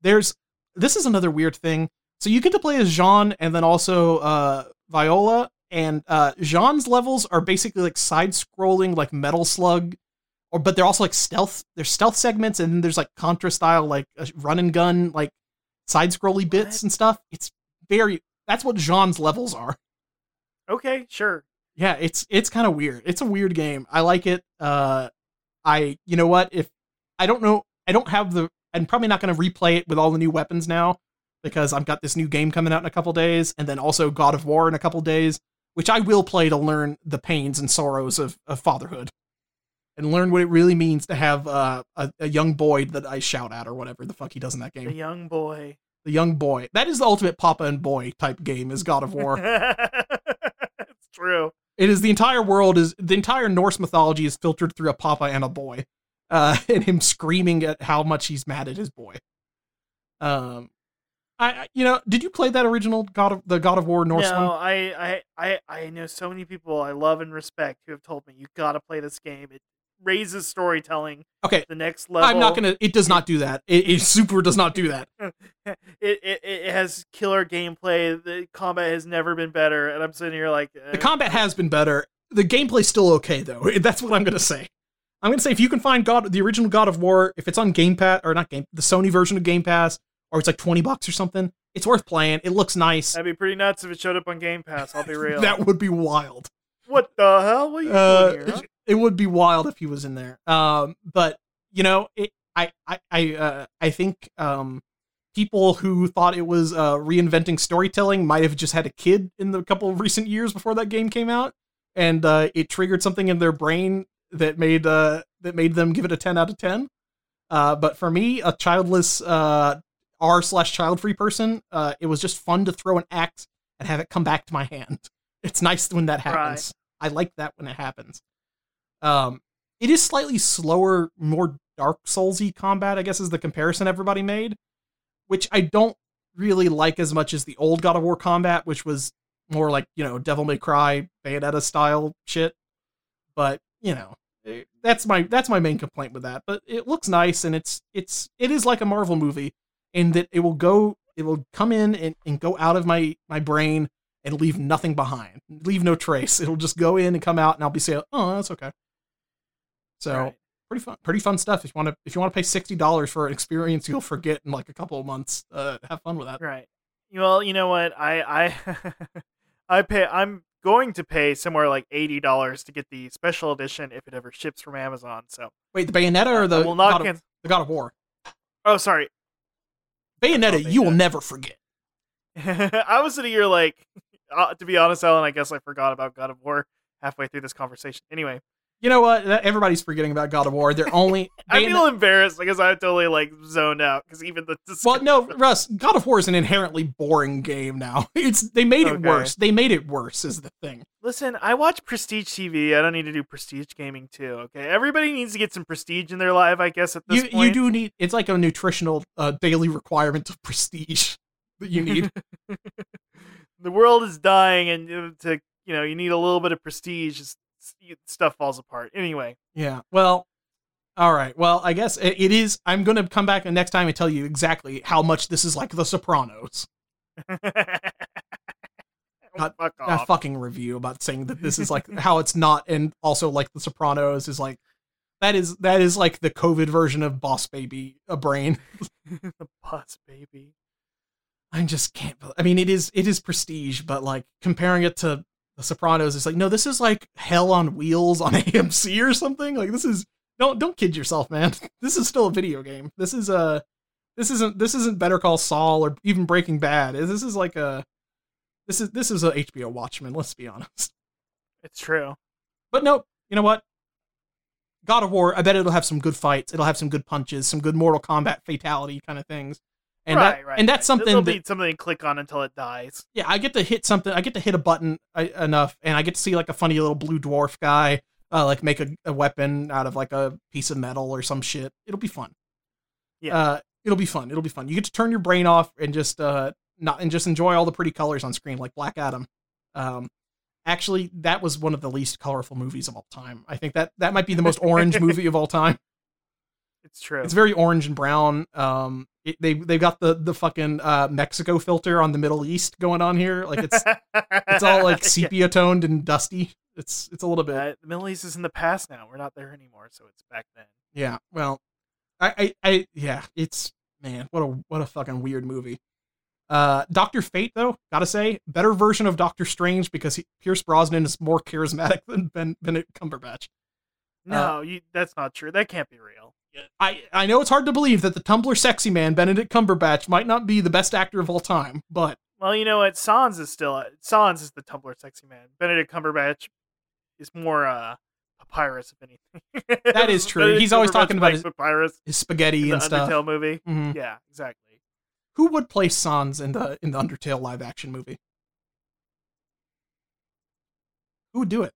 there's this is another weird thing. So you get to play as Jeanne and then also uh Viola, and uh Jeanne's levels are basically like side scrolling like Metal Slug, or but they're also like stealth. There's stealth segments and then there's like Contra style like run and gun like side scrolly bits What? and stuff. It's very that's what Jeanne's levels are okay. Sure. yeah it's it's kind of weird it's a weird game i like it uh i you know what if i don't know i don't have the i'm probably not going to replay it with all the new weapons now because i've got this new game coming out in a couple days and then also god of war in a couple days which i will play to learn the pains and sorrows of, of fatherhood and learn what it really means to have uh, a, a young boy that i shout at or whatever the fuck he does in that game The young boy. the young boy that is the ultimate papa and boy type game is god of war it's true. It is the entire world is the entire Norse mythology is filtered through a papa and a boy, uh, and him screaming at how much he's mad at his boy. Um, I I- you know, did you play that original God of the God of War no. I, I, I, I know so many people I love and respect who have told me you got to play this game. It raises storytelling Okay, the next level. I'm not gonna. It does not do that. It, it super does not do that. it, it it has killer gameplay. The combat has never been better, and I'm sitting here like The uh, combat has been better. The gameplay's still okay though. That's what I'm gonna say. I'm gonna say if you can find God, the original God of War, if it's on Game Pass or not Game, the Sony version of Game Pass, or it's like 20 bucks or something, it's worth playing. It looks nice. That'd be pretty nuts if it showed up on Game Pass. I'll be real. that would be wild. what the hell? What are you Uh, doing here? huh? it would be wild if he was in there. Um, but you know, it, I, I, I, uh, I think um, people who thought it was uh, reinventing storytelling might have just had a kid in the couple of recent years before that game came out, and uh, it triggered something in their brain that made uh, that made them give it a ten out of ten. Uh, but for me, a childless uh, R slash child free person, uh, it was just fun to throw an axe and have it come back to my hand. It's nice when that happens. I like that when it happens. Um, it is slightly slower, more Dark Soulsy combat, I guess, is the comparison everybody made, which I don't really like as much as the old God of War combat, which was more like you know Devil May Cry Bayonetta style shit. But you know, That's my that's my main complaint with that. But it looks nice and it's it's it is like a Marvel movie in that it will go it will come in and, and go out of my my brain and leave nothing behind. Leave no trace. It'll just go in and come out and I'll be saying, "Oh, that's okay." So, Right. pretty fun pretty fun stuff. If you want to if you want to pay $60 for an experience you'll forget in like a couple of months, uh have fun with that. Right. Well, you know what? I I I pay. I'm going to pay somewhere like eighty dollars to get the special edition if it ever ships from Amazon. So Wait, the Bayonetta or the will not God of, the God of War? Oh, sorry. Bayonetta, you will never forget. I was sitting here like, uh, to be honest, Ellen. I guess I forgot about God of War halfway through this conversation. Anyway, You know what? Everybody's forgetting about God of War. They're only. I Bayonetta- feel embarrassed because I totally like zoned out because even the well, no, Russ. God of War is an inherently boring game now. It's they made it worse. They made it worse is the thing. Listen, I watch Prestige TV. I don't need to do Prestige gaming too. Okay, everybody needs to get some prestige in their life. I guess at this You point. you do need. It's like a nutritional uh, daily requirement of prestige that you need. the world is dying, and uh, to you know, you need a little bit of prestige. Stuff falls apart. Anyway, yeah. Well. All right. Well, I guess it, it is. I'm gonna come back next time and tell you exactly how much this is like The Sopranos. God- fuck a off. fucking review about saying that this is like how it's not, and also like The Sopranos is like that is that is like the COVID version of Boss Baby, a brain. the bus, baby. I just can't. I mean, it is it is prestige, but like comparing it to The Sopranos, it's like no, this is like Hell on Wheels on AMC or something. Like this is don't don't kid yourself, man. This is still a video game. This is a this isn't this isn't Better Call Saul or even Breaking Bad. This is like a this is this is a HBO Watchmen. Let's be honest. It's true. But nope, you know what? God of War, I bet it'll have some good fights. It'll have some good punches, some good Mortal Kombat fatality kind of things. And right, that, right. and that's something There'll that, be something to click on until it dies. yeah, I get to hit something. I get to hit a button uh, enough, and I get to see like a funny little blue dwarf guy, uh, like make a, a weapon out of like a piece of metal or some shit. It'll be fun. Yeah. uh, it'll be fun. It'll be fun. You get to turn your brain off and just uh not and just enjoy all the pretty colors on screen, like Black Adam. Um, actually, that was one of the least colorful movies of all time. I think that that might be the most orange movie of all time. It's true. It's very orange and brown. Um, it, they they got the the fucking uh Mexico filter on the Middle East going on here. Like it's it's all like sepia toned and dusty. It's it's a little bit Uh, the Middle East is in the past now. We're not there anymore, so it's back then. yeah. Well, I I, I yeah. It's man, what a what a fucking weird movie. Uh, Doctor Fate though, gotta say, better version of Doctor Strange because he, Pierce Brosnan is more charismatic than Ben Benedict Cumberbatch. No, you. That's not true. That can't be real. I I know it's hard to believe that the Tumblr sexy man Benedict Cumberbatch might not be the best actor of all time, but Well, you know what? Sans is still Sans is the Tumblr sexy man. Benedict Cumberbatch is more uh papyrus, if anything. That is true. Benedict He's always talking about his- papyrus. his spaghetti in the and stuff. Undertale movie. Mhm. Yeah, exactly. Who would play Sans in the in the Undertale live action movie? Who would do it?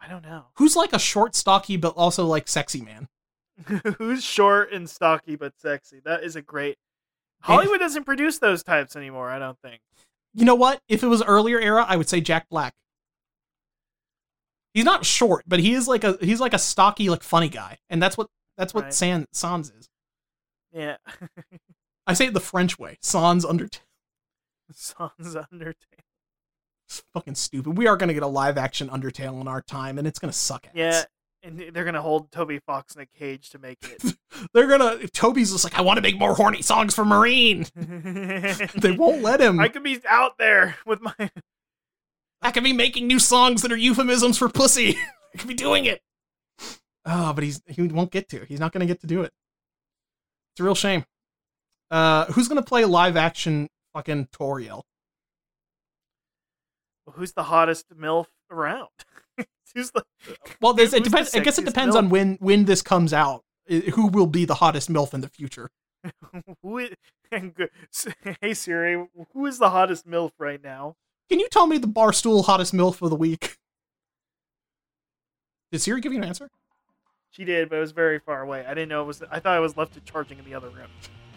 I don't know. Who's like a short, stocky, but also like sexy man? Who's short and stocky but sexy? That is a great. Hollywood doesn't produce those types anymore. I don't think. You know what? If it was earlier era, I would say Jack Black. He's not short, but he is like a he's like a stocky, like funny guy, and that's what that's what Right. San, Sans is. Yeah, I say it the French way. Sans Undertale. Sans Undertale. It's fucking stupid. We are gonna get a live action Undertale in our time, and it's gonna suck ass. Yeah, and they're gonna hold Toby Fox in a cage to make it. They're gonna. Toby's just like, I want to make more horny songs for Marine. They won't let him. I could be out there with my. I could be making new songs that are euphemisms for pussy. I could be doing it. Oh, but he's he won't get to. He's not going to get to do it. It's a real shame. Uh, who's going to play live action fucking Toriel? Who's the hottest milf around? Who's the? Well, this, it Who's the depends. I guess it depends MILF? on when when this comes out. Who will be the hottest milf in the future? Who is, hey Siri, who is the hottest milf right now? Can you tell me the barstool hottest milf of the week? Did Siri give you an answer? She did, but it was very far away. I didn't know it was. I thought I was left to charging in the other room.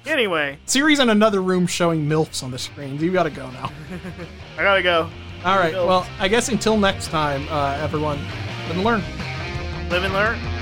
Anyway, Siri's in another room showing milfs on the screen. You got to go now. I gotta go. All right. Well, I guess until next time, uh, everyone, live and learn. Live and learn.